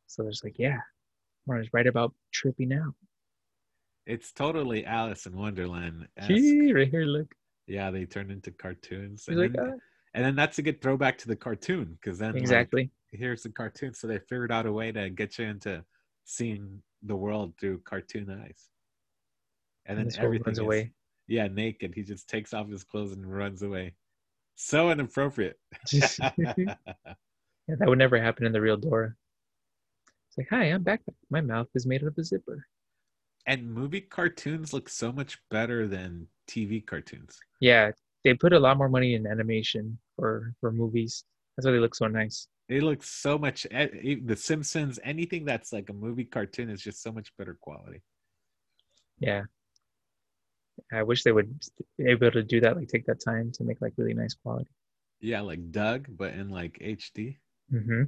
So there's like, yeah, I want to write about tripping out. It's totally Alice in Wonderland. Gee, right here, look. Yeah, they turn into cartoons. And like, then, "Ah." and then that's a good throwback to the cartoon because then like, exactly. here's the cartoon. So they figured out a way to get you into seeing the world through cartoon eyes. And then And everything runs is, away. yeah, naked. He just takes off his clothes and runs away. So inappropriate. <laughs> yeah, that would never happen in the real Dora. It's like, hi, I'm back. My mouth is made of a zipper. and movie cartoons look so much better than TV cartoons. Yeah, they put a lot more money in animation for for movies. That's why they look so nice. They look so much. The Simpsons, anything that's like a movie cartoon is just so much better quality. Yeah. I wish they would be able to do that, like take that time to make like really nice quality. Yeah, like Doug, but in like HD. hmm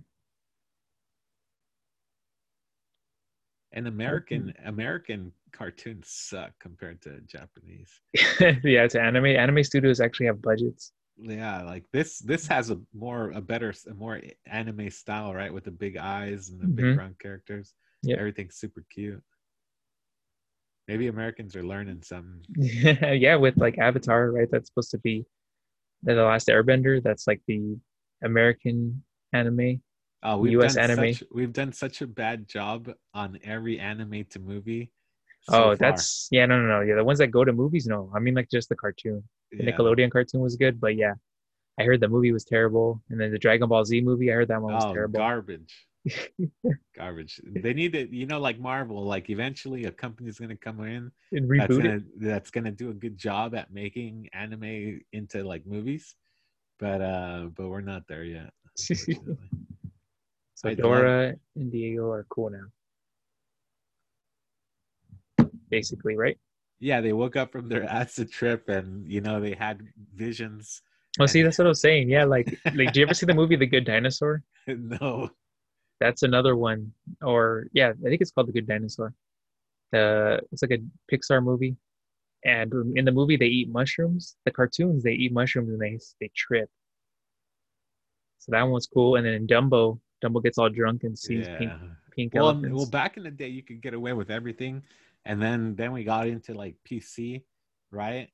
And American American cartoons suck compared to Japanese. <laughs> yeah, it's anime. Anime studios actually have budgets. Yeah, like this this has a more a better a more anime style, right? With the big eyes and the big Mhm. round characters. Yeah. Everything's super cute. Maybe Americans are learning something. <laughs> yeah, with like Avatar, right? That's supposed to be the last Airbender. That's like the American anime. Oh, we've US done anime. Such, we've done such a bad job on every anime to movie. so oh, far. that's yeah, no, no, no. Yeah, the ones that go to movies, no. I mean, like just the cartoon. The Yeah. Nickelodeon cartoon was good, but yeah, I heard the movie was terrible, and then the Dragon Ball Z movie, I heard that one was Oh, terrible. garbage. <laughs> garbage. They need it, you know, like Marvel. Like eventually, a company's gonna come in and that's reboot gonna that's gonna do a good job at making anime into like movies. But uh, but we're not there yet. <laughs> so I- Dora and Diego are cool now, basically, right? yeah, they woke up from their acid trip, and you know they had visions. Oh, see, that's what I was saying. Yeah, like, <laughs> like, do you ever see the movie The Good Dinosaur? <laughs> no, That's another one. Or yeah, I think it's called The Good Dinosaur. The it's like a Pixar movie, and in the movie they eat mushrooms. The cartoons they eat mushrooms and they they trip. So that one was cool. And then in Dumbo, Dumbo gets all drunk and sees yeah. pink pink well, elephants. well, back in the day, you could get away with everything, and then then we got into like PC, right?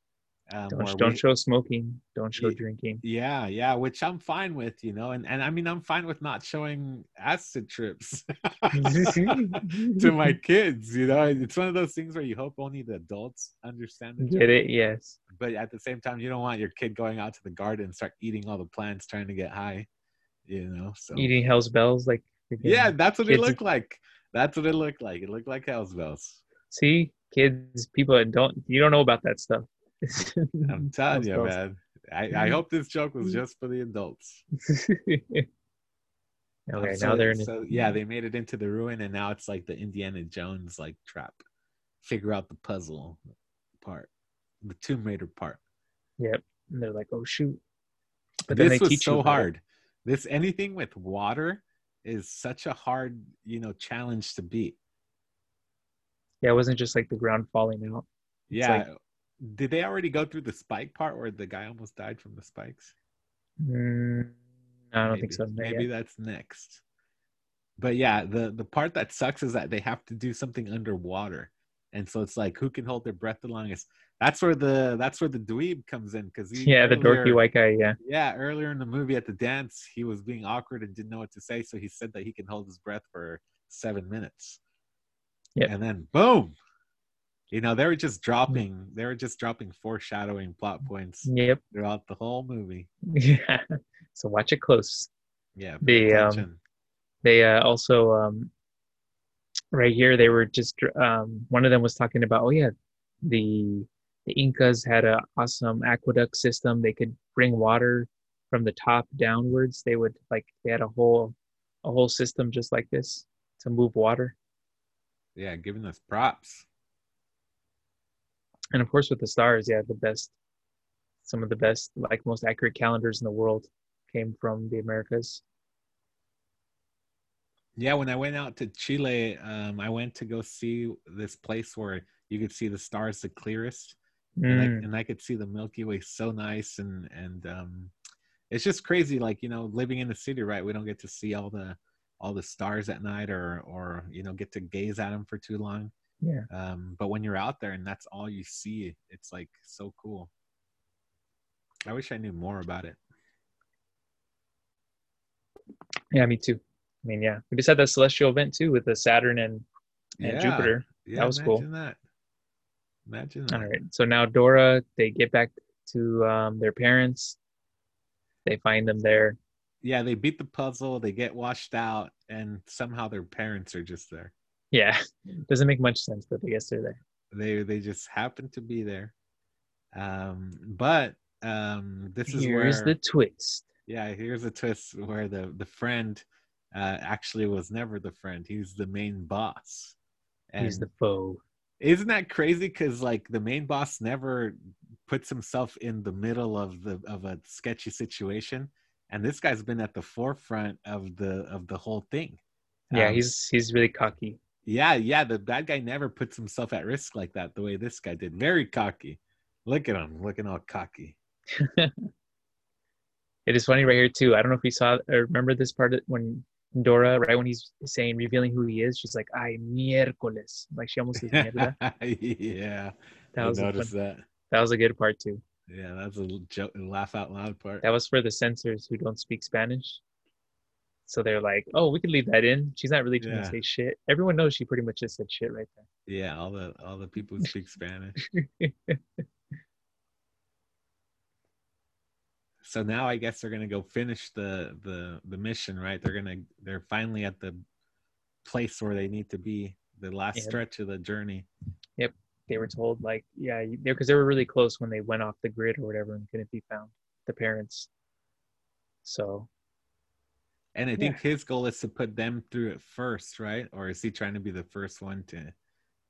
Um, don't don't we- show smoking. Don't show drinking. Yeah, yeah, which I'm fine with, you know, and and I mean I'm fine with not showing acid trips <laughs> to <laughs> my kids, you know. It's one of those things where you hope only the adults understand the Get it? Yes. but at the same time, you don't want your kid going out to the garden and start eating all the plants, trying to get high, you know. So Eating Hell's Bells like. yeah, that's what it looked like. That's what it looked like. It looked like Hell's Bells. See, kids, people that don't you don't know about that stuff. <laughs> I'm telling you, Bells. man. I, I mm-hmm. hope this joke was just for the adults. <laughs> okay, so, now they're in. so yeah, they made it into the ruin, and now it's like the Indiana Jones like trap. Figure out the puzzle part, the Tomb Raider part. Yep. And they're like, oh shoot. But then this they was teach you so it. hard. This anything with water is such a hard, you know, challenge to beat. Yeah, it wasn't just like the ground falling out. It's Yeah. like- Did they already go through the spike part where the guy almost died from the spikes? Mm, I don't maybe, think so. Maybe yet. that's next. But yeah, the the part that sucks is that they have to do something underwater, and so it's like who can hold their breath the longest. That's where the that's where the dweeb comes in because Yeah, the dorky white guy. Yeah. Yeah, earlier in the movie at the dance, he was being awkward and didn't know what to say, so he said that he can hold his breath for seven minutes. Yep. And then boom. You know, they were just dropping they were just dropping foreshadowing plot points Yep. throughout the whole movie. <laughs> Yeah. So watch it close. Yeah. The, um. They uh, also um, right here they were just um, one of them was talking about oh yeah the the incas had an awesome aqueduct system. They could bring water from the top downwards. They would like they had a whole a whole system just like this to move water. Yeah, giving us props. and of course with the stars yeah the best some of the best like most accurate calendars in the world came from the americas Yeah, when I went out to Chile, um, I went to go see this place where you could see the stars the clearest, and, I, Mm, and I could see the Milky Way so nice, and and um, it's just crazy. Like you know, living in the city, right? We don't get to see all the all the stars at night, or or you know, get to gaze at them for too long. yeah Um, but when you're out there and that's all you see, it's like so cool. I wish I knew more about it. yeah me too i mean yeah we just had that celestial event too with the saturn and and Yeah. jupiter Yeah, That was cool. imagine that. Imagine that. All right. So now Dora, they get back to um, their parents. They find them there. yeah, they beat the puzzle, they get washed out, and somehow their parents are just there. Yeah. <laughs> Doesn't make much sense, but I guess they're there. They they just happen to be there. Um, but um, this is Here's where the twist. yeah, here's a twist where the the friend uh, actually was never the friend. He's the main boss. And He's the foe. isn't that crazy? Because like the main boss never puts himself in the middle of the of a sketchy situation, and this guy's been at the forefront of the of the whole thing. Yeah, Um, he's he's really cocky. Yeah, yeah, the bad guy never puts himself at risk like that the way this guy did. Very cocky. Look at him, looking all cocky. <laughs> It is funny right here too. I don't know if you saw or remember this part when Dora, right when he's saying revealing who he is, she's like, "Ay miércoles," like she almost says mierda. <laughs> yeah, That I was a fun, noticed that. that was a good part too. Yeah, that's a little joke, laugh out loud part. That was for the censors who don't speak Spanish. So they're like, "Oh, we could leave that in. She's not really trying Yeah. to say shit." Everyone knows she pretty much just said shit right there. Yeah, all the all the people who speak Spanish. <laughs> there. So now I guess they're gonna go finish the the the mission, right? They're gonna they're finally at the place where they need to be. The last Yeah. stretch of the journey. Yep, they were told like, yeah, because they were really close when they went off the grid or whatever and couldn't be found. The parents. So And I think his goal is to put them through it first, right? Or is he trying to be the first one to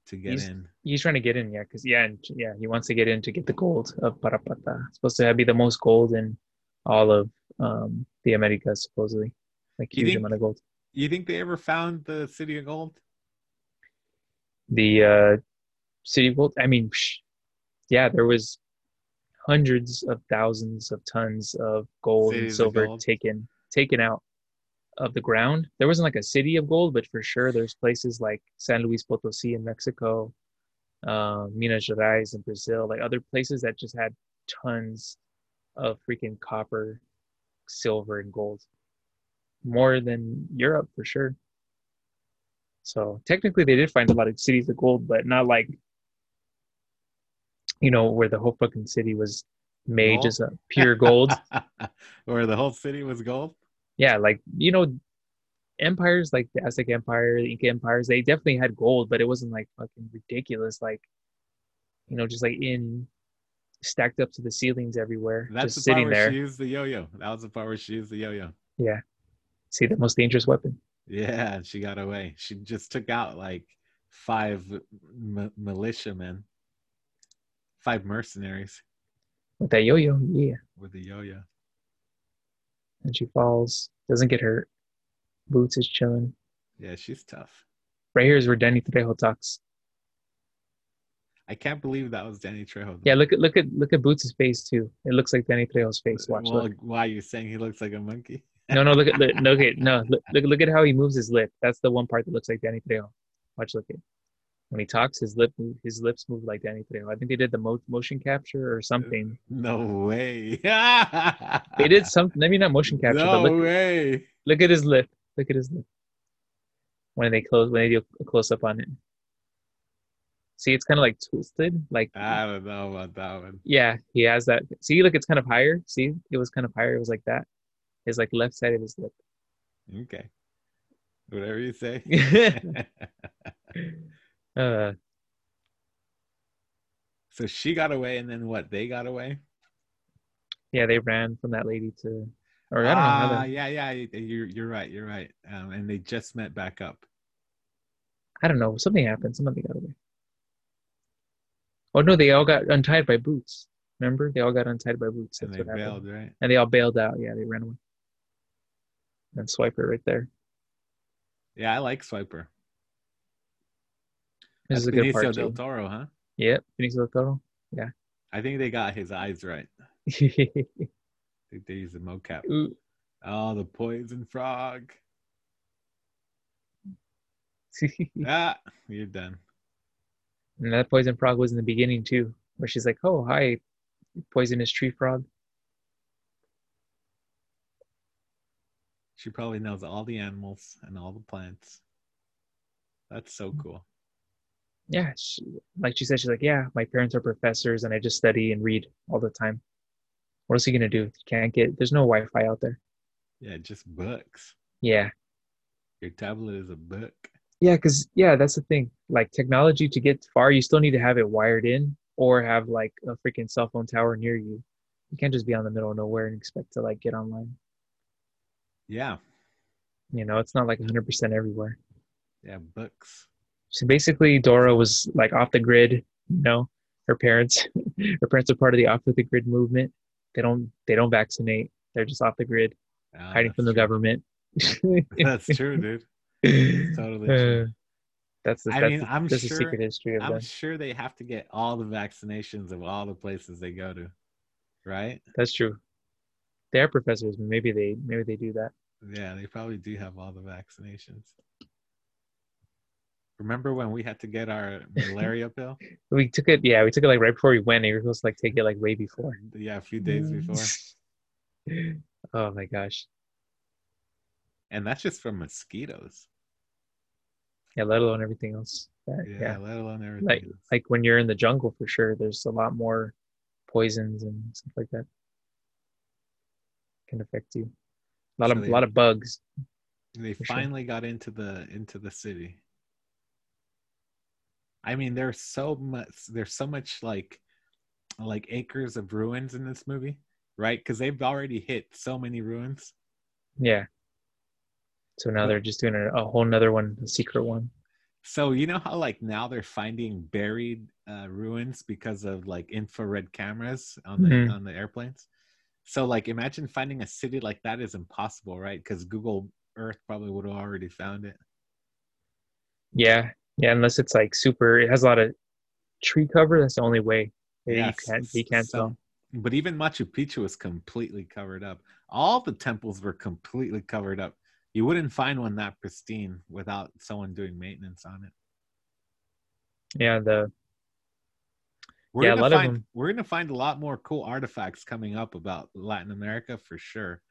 to get He's- in? he's trying to get in, yeah, because yeah, and, yeah, he wants to get in to get the gold of Parapata. It's supposed to be the most gold in all of um, the Americas, supposedly, like You huge think- amount of gold. You think they ever found the city of gold? The uh, city of gold. I mean, psh, yeah, there was hundreds of thousands of tons of gold and Cities silver gold. taken taken out of the ground. There wasn't like a city of gold, but for sure there's places like San Luis Potosi in Mexico, um, Minas Gerais in Brazil, like other places that just had tons of freaking copper, silver, and gold. More than Europe for sure. So technically, they did find a lot of cities of gold, but not like, you know, where the whole fucking city was made Gold? just a pure gold. <laughs> Where the whole city was gold? yeah, like you know, empires like the Aztec Empire, the Inca empires, they definitely had gold, but it wasn't like fucking ridiculous, like you know, just like in stacked up to the ceilings everywhere, That's just the part sitting where there. she used the yo-yo. That was the part where she used the yo-yo. Yeah. See, the most dangerous weapon. Yeah, she got away. She just took out like five m- militiamen, five mercenaries With that yo-yo, yeah. with the yo-yo. And she falls, doesn't get hurt. Boots is chilling. Yeah, she's tough. Right here is where Danny Trejo talks. I can't believe that was Danny Trejo. Yeah, look at look at look at Boots' face too. It looks like Danny Trejo's face. Watch. well, look. why are you saying he looks like a monkey? <laughs> No, no, look at look, look at no <laughs> look, look look at how he moves his lip. That's the one part that looks like Danny Trejo. Watch, look at when he talks, his lip his lips move like Danny Trejo. I think they did the mo- motion capture or something. Uh, no way. <laughs> They did something. Maybe not motion capture, No but look, way. look at his lip. Look at his lip. When they close, when they do a close up on it. See, it's kind of like twisted. Like I don't know about that one. yeah, he has that. See, look, it's kind of higher. See, it was kind of higher. It was like that. His like left side of his lip. Okay. Whatever you say. <laughs> <laughs> uh, So she got away, and then what? They got away. yeah, they ran from that lady to, or I don't know. How Ah, they, yeah, yeah. You're you're right. You're right. Um, and they just met back up. I don't know. Something happened. Somebody got away. Oh no, they all got untied by boots. Remember, they all got untied by boots. And That's they what happened. bailed, right? And they all bailed out. Yeah, they ran away. And Swiper right there. Yeah, I like Swiper. This That's is a good Benicio part del. Toro, huh? Yep, Benicio del Toro. Yeah. I think they got his eyes right. <laughs> I think they used the mocap. Ooh. Oh, the poison frog. <laughs> Ah, you're done. And that poison frog was in the beginning too, where she's like, "Oh, hi, poisonous tree frog." She probably knows all the animals and all the plants. That's so Mm. cool. Yeah, she, like she said, she's like, "Yeah, my parents are professors, and I just study and read all the time." What else are you gonna do? You can't get. There's no Wi-Fi out there. Yeah, just books. Yeah, Your tablet is a book. Yeah, because yeah, that's the thing. Like technology to get far, you still need to have it wired in or have like a freaking cell phone tower near you. You can't just be on the middle of nowhere and expect to like get online. Yeah, You know, it's not like 100% everywhere. yeah, books. So basically, Dora was like off the grid. You know, her parents, <laughs> her parents are part of the off the grid movement. They don't, they don't vaccinate. They're just off the grid, Ah, hiding from the true. government. <laughs> <laughs> That's true, dude. <laughs> Totally true. That's the, I that's mean, the, I'm that's the sure- secret history of I'm them. sure they have to get all the vaccinations of all the places they go to, right? That's true. They are professors. Maybe they, maybe they do that. Yeah, they probably do have all the vaccinations. Remember when we had to get our malaria <laughs> pill? We took it. Yeah, we took it like right before we went. And we were supposed to like take it like way before. Yeah, a few days before. <laughs> oh my gosh. And that's just from mosquitoes. Yeah, let alone everything else. Yeah, yeah. let alone everything. Like else. like when you're in the jungle for sure, there's a lot more poisons and stuff like that. Can affect you. A lot So of they- a lot of bugs. they for sure. finally got into the into the city. I mean, there's so much there's so much like like acres of ruins in this movie, right? Because they've already hit so many ruins. Yeah. So now they're just doing a, a whole nother one, a secret one. So you know how like now they're finding buried uh, ruins because of like infrared cameras on the Mhm. on the airplanes. So like imagine finding a city like that is impossible, right? Because Google Earth probably would have already found it. Yeah. Yeah, unless it's like super it has a lot of tree cover, that's the only way. Yeah, you can't you can't so- tell. But even Machu Picchu was completely covered up. All the temples were completely covered up. You wouldn't find one that pristine without someone doing maintenance on it. Yeah, the We're Yeah, a gonna lot of find we're gonna find a lot more cool artifacts coming up about Latin America for sure.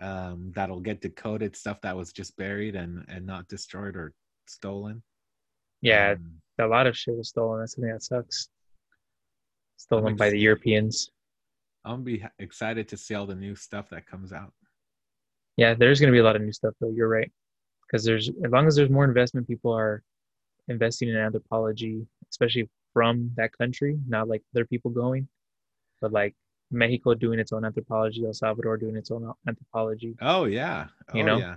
Um, that'll get decoded stuff that was just buried and and not destroyed or stolen. yeah, Um, a lot of shit was stolen. That's something that sucks. Stolen by the Europeans. I'm gonna be excited to see all the new stuff that comes out. Yeah, there's going to be a lot of new stuff though. You're right, because there's as long as there's more investment, people are investing in anthropology, especially from that country, not like other people going, but like Mexico doing its own anthropology, El Salvador doing its own anthropology. Oh yeah, You oh, know? yeah.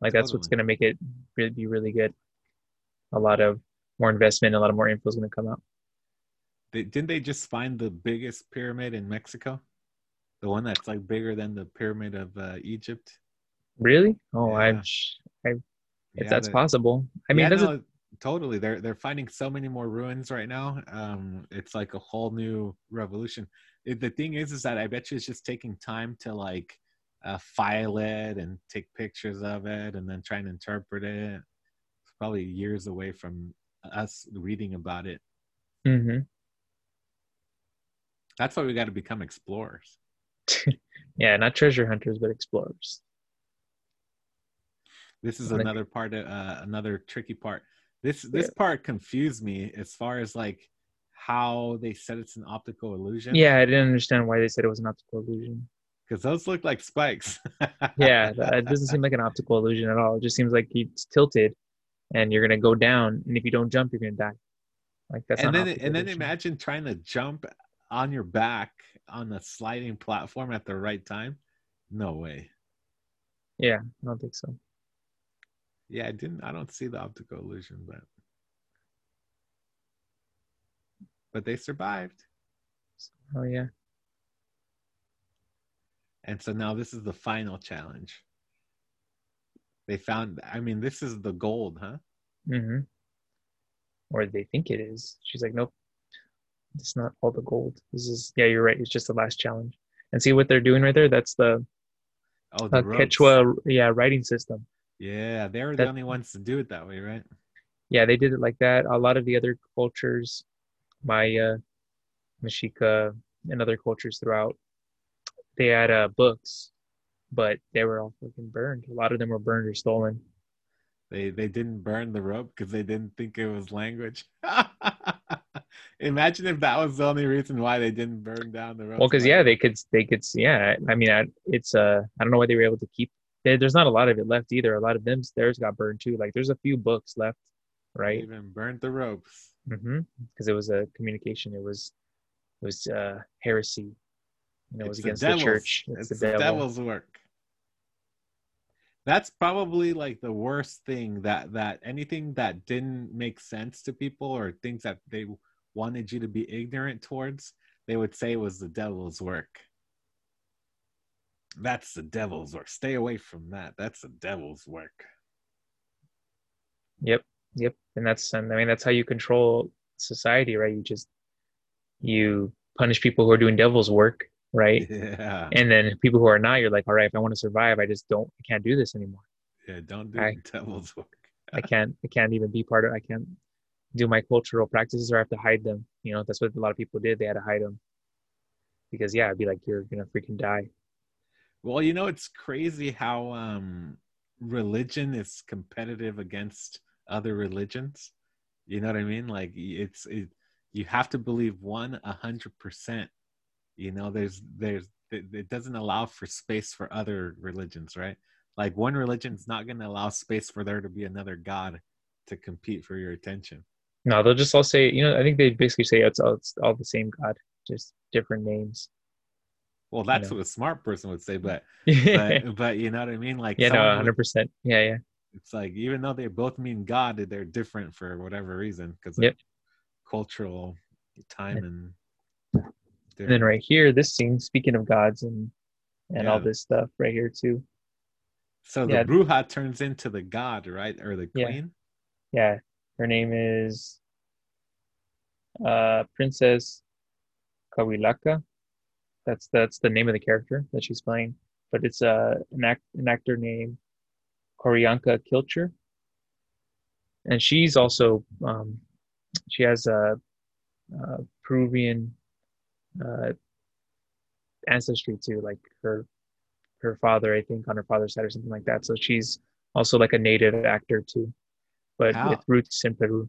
Like that's what's going to make it really be really good. A lot of more investment, a lot of more info is going to come out. They, didn't they just find the biggest pyramid in Mexico? The one that's like bigger than the pyramid of uh, Egypt. Really? Oh, Yeah. I'm. sh- I, if Yeah, that's the- possible. I mean, yeah, it no, totally. They're they're finding so many more ruins right now. Um, it's like a whole new revolution. It, the thing is, is that I bet you it's just taking time to like uh, file it and take pictures of it and then try and interpret it. It's probably years away from us reading about it. Mm-hmm. That's why we got to become explorers. <laughs> Yeah, not treasure hunters, but explorers. This is another part of uh, another tricky part. This this Yeah. part confused me as far as like how they said it's an optical illusion. Yeah, I didn't understand why they said it was an optical illusion. because those look like spikes. <laughs> Yeah, it doesn't seem like an optical illusion at all. It just seems like it's tilted, and you're gonna go down, and if you don't jump, you're gonna die. Like that's and then and then imagine trying to jump on your back on a sliding platform at the right time. No way. Yeah, I don't think so. Yeah, I didn't. I don't see the optical illusion, but but they survived. Oh yeah. And so now this is the final challenge. They found. I mean, this is the gold, huh? Mm-hmm. Or they think it is. She's like, nope, it's not all the gold. This is yeah, you're right. It's just the last challenge. And see what they're doing right there. That's the, Oh, the uh. Quechua yeah writing system. Yeah, they were the only ones to do it that way, right? Yeah, they did it like that. A lot of the other cultures, Maya, Mexica, and other cultures throughout, they had uh, books, but they were all fucking burned. A lot of them were burned or stolen. They they didn't burn the rope because they didn't think it was language. <laughs> Imagine if that was the only reason why they didn't burn down the rope. Well, because yeah, they could, they could, yeah. I mean, I, it's uh, I don't know why they were able to keep. There, there's not a lot of it left either. A lot of them, theirs got burned too. Like there's a few books left, right? even burned the ropes. Mm-hmm. Because it was a communication. It was, it was uh, heresy. You know, it was the against the, church. It's, It's, the, the, devil's work. That's probably like the worst thing that that anything that didn't make sense to people or things that they wanted you to be ignorant towards, they would say was the devil's work. That's the devil's work. Stay away from that. That's the devil's work. Yep, yep. And that's, and I mean, that's how you control society, right? You just, you punish people who are doing devil's work, right? <laughs> Yeah. And then people who are not, you're like, all right, if I want to survive, I just don't, I can't do this anymore. Yeah, don't do I- <laughs> devil's work. I can't, I can't even be part of, I can't do my cultural practices or I have to hide them. You know, that's what a lot of people did. They had to hide them because yeah, it'd be like, you're going to freaking die. Well, you know, it's crazy how um, religion is competitive against other religions. You know what I mean? Like it's it, you have to believe one a hundred percent. You know, there's there's it, it doesn't allow for space for other religions, right? Like one religion's not going to allow space for there to be another god to compete for your attention. No, they'll just all say, you know, I think they basically say it's all, it's all the same God, just different names. Well, that's know. what a smart person would say, but <laughs> but, <laughs> but you know what I mean? Like no, 100%. Yeah, yeah. it's like even though they both mean God, they're different for whatever reason because Yep. cultural time and. And then right here, this scene, speaking of gods and and all this stuff right here too. So the yeah. bruja turns into the god, right, or the Yeah. queen? Yeah, her name is uh Princess Kawillaka. That's that's the name of the character that she's playing, but it's uh, an act an actor named Q'orianka Kilcher, and she's also um, she has a, a Peruvian uh, ancestry too, like her her father, I think, on her father's side or something like that. So she's also like a native actor too, but How- with roots in Peru.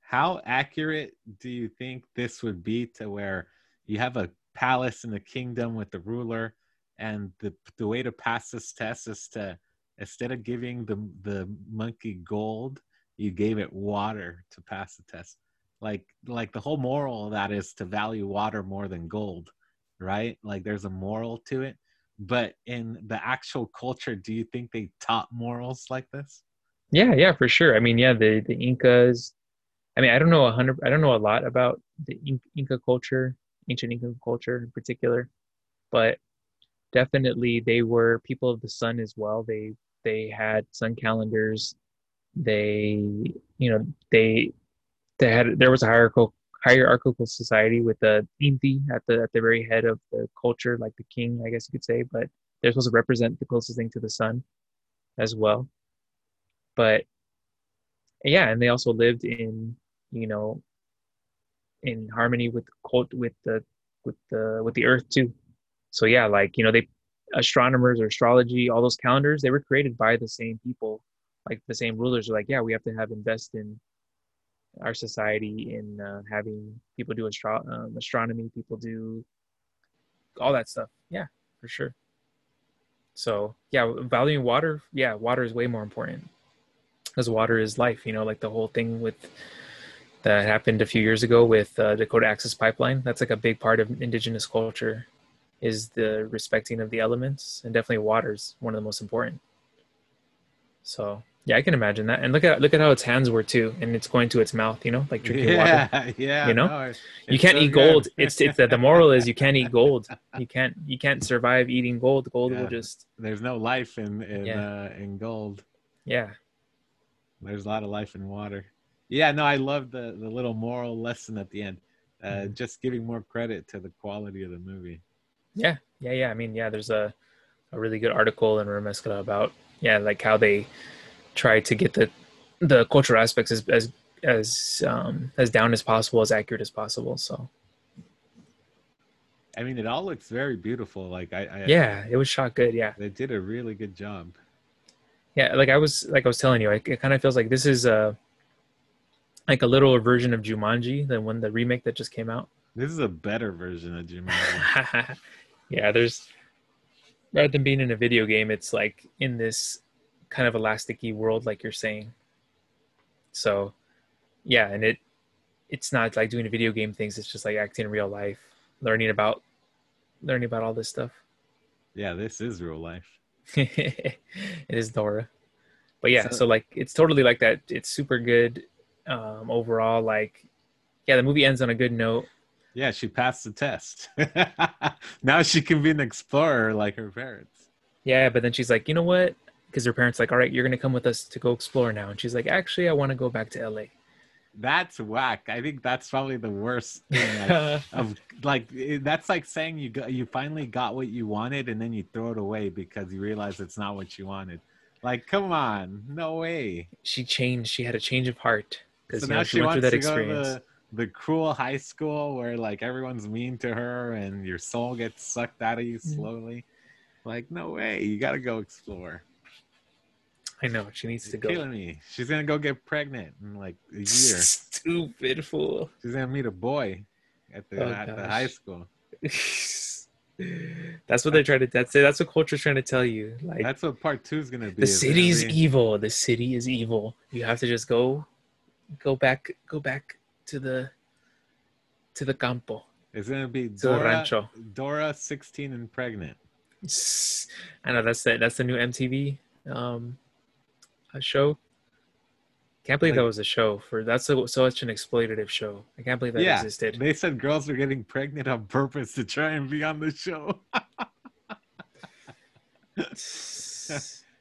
How accurate do you think this would be to where you have a palace in a kingdom with the ruler, and the the way to pass this test is to instead of giving the the monkey gold, you gave it water to pass the test. Like like the whole moral of that is to value water more than gold, right? Like there's a moral to it. But in the actual culture, do you think they taught morals like this? Yeah, yeah, for sure. I mean, yeah, the the Incas. I mean, I don't know a hundred. I don't know a lot about the Inca culture, ancient Inca culture in particular, but definitely they were people of the sun as well. They they had sun calendars. They, you know, they they had there was a hierarchical hierarchical society with the Inti at the at the very head of the culture, like the king, I guess you could say. But they're supposed to represent the closest thing to the sun, as well but yeah and they also lived in you know in harmony with cult with the with the with the earth too. So yeah like you know they astronomers or astrology all those calendars they were created by the same people like the same rulers. Are like yeah we have to have invest in our society in uh, having people do astro- um, astronomy people do all that stuff. Yeah for sure. So yeah valuing water yeah water is way more important because water is life. You know, like the whole thing with that happened a few years ago with uh, Dakota Access Pipeline. That's like a big part of indigenous culture is the respecting of the elements and definitely water is one of the most important. So yeah, I can imagine that. And look at look at how its hands were too, and it's going to its mouth. You know, like drinking yeah, water. <laughs> Yeah, You know? no, You can't so eat gold. good. It's it's the moral is you can't eat <laughs> gold. You can't you can't survive eating gold. Gold Yeah. will just There's no life in in Yeah. uh, in gold. yeah There's a lot of life in water. Yeah, no, I love the the little moral lesson at the end. Uh, Mhm. Just giving more credit to the quality of the movie. Yeah, yeah, yeah. I mean, yeah, there's a, a really good article in Remezcla about yeah, like how they try to get the the cultural aspects as as as um as down as possible, as accurate as possible. So I mean, it all looks very beautiful. Like I, I yeah, it was shot good. Yeah, they did a really good job. Yeah. Like I was like I was telling you, like, it kind of feels like this is a like a little version of Jumanji, the one the remake that just came out. This is a better version of Jumanji. <laughs> yeah, there's rather than being in a video game, it's like in this kind of elasticy world, like you're saying. So, yeah, and it it's not like doing video game things. It's just like acting in real life, learning about learning about all this stuff. yeah, this is real life. <laughs> it is Dora, but yeah, So- so, like it's totally like that. It's super good um, overall. Like, yeah, the movie ends on a good note. Yeah, she passed the test. <laughs> now she can be an explorer like her parents. Yeah, but then she's like, you know what? Because her parents like, all right, you're gonna come with us to go explore now, and she's like, actually, I want to go back to LA. That's whack. I think that's probably the worst thing. Like, <laughs> of like that's like saying you got you finally got what you wanted and then you throw it away because you realize it's not what you wanted. Like, come on, no way. she changed. She had a change of heart because So you now know, she, she went through that to go to experience. the, the cruel high school where like everyone's mean to her and your soul gets sucked out of you Mm. slowly. Like, no way. You got to go explore. I know she needs to You're go. killing me. She's gonna go get pregnant in like a year. <laughs> Stupid fool. She's gonna meet a boy at the Oh, at the high school. <laughs> that's what they're trying to. That's it. That's what culture's trying to tell you. Like That's what part two is gonna be. the city's be- evil. The city is evil. You have to just go, go back, go back to the, to the campo, It's gonna be Dora, rancho. Dora, sixteen and pregnant. I know that's the that's the new MTV um a show. Can't believe that was a show for that's so such an exploitative show. I can't believe that Yeah, existed. They said girls are getting pregnant on purpose to try and be on the show. <laughs>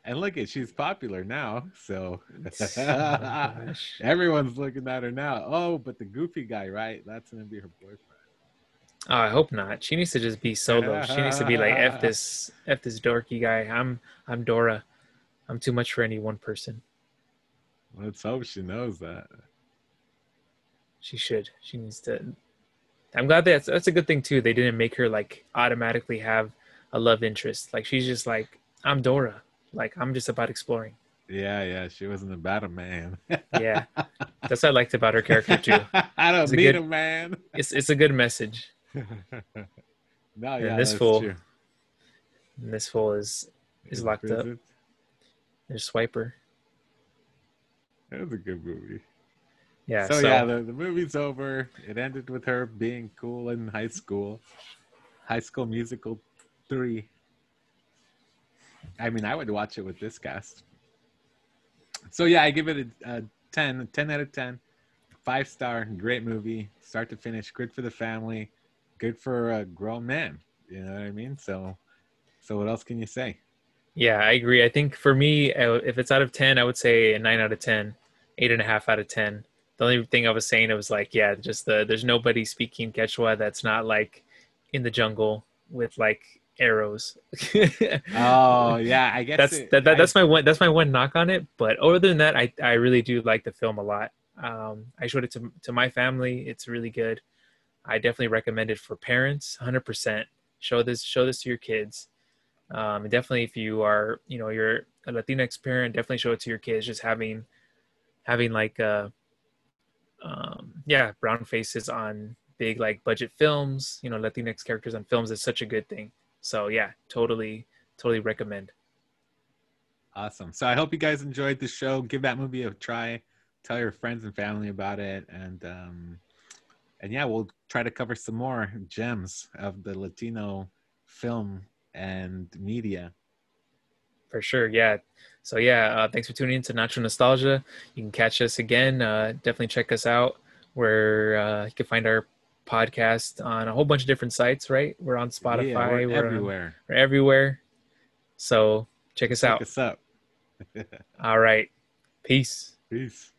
and look at she's popular now, so <laughs> everyone's looking at her now. Oh, but the goofy guy, right? That's gonna be her boyfriend. Oh, I hope not. She needs to just be solo. She needs to be like f this f this dorky guy. I'm I'm Dora. I'm too much for any one person. Let's hope she knows that. She should. She needs to. I'm glad that's that's a good thing too. They didn't make her like automatically have a love interest. Like she's just like I'm Dora. Like I'm just about exploring. Yeah, yeah, she wasn't about a man. Yeah, that's what I liked about her character too. <laughs> I don't It's a need good- a man. It's it's a good message. <laughs> no, And yeah, this that's fool true. And this fool is is locked up. There's Swiper. It was a good movie. Yeah. so, So, yeah, the, the movie's over. It ended with her being cool in high school. High School Musical 3. I mean, I would watch it with this cast. So yeah, I give it a, a 10, a 10 out of 10. Five star, great movie, start to finish, good for the family, good for a grown man. You know what I mean? So, so what else can you say? Yeah, I agree. I think for me, if it's out of ten, I would say a nine out of ten, eight and a half out of ten. The only thing I was saying, it was like, yeah, just the there's nobody speaking Quechua that's not like in the jungle with like arrows. <laughs> Oh yeah, I guess that's it- that, that, I- that's my one that's my one knock on it but other than that i i really do like the film a lot um i showed it to to my family it's really good i definitely recommend it for parents 100% show this show this to your kids um and definitely if you are you know you're a latinx parent definitely show it to your kids just having having like uh um yeah brown faces on big like budget films you know latinx characters on films is such a good thing so yeah totally totally recommend Awesome. So I hope you guys enjoyed the show. Give that movie a try. Tell your friends and family about it, and um, and yeah, we'll try to cover some more gems of the Latino film and media. For sure, yeah. So yeah, uh, thanks for tuning in to Nacho Nostalgia. You can catch us again. Uh, definitely check us out where uh, you can find our podcast on a whole bunch of different sites. Right, we're on Spotify. Yeah, we're, we're everywhere. On, we're everywhere. So check us Check out. us up. <laughs> All right. Peace. Peace.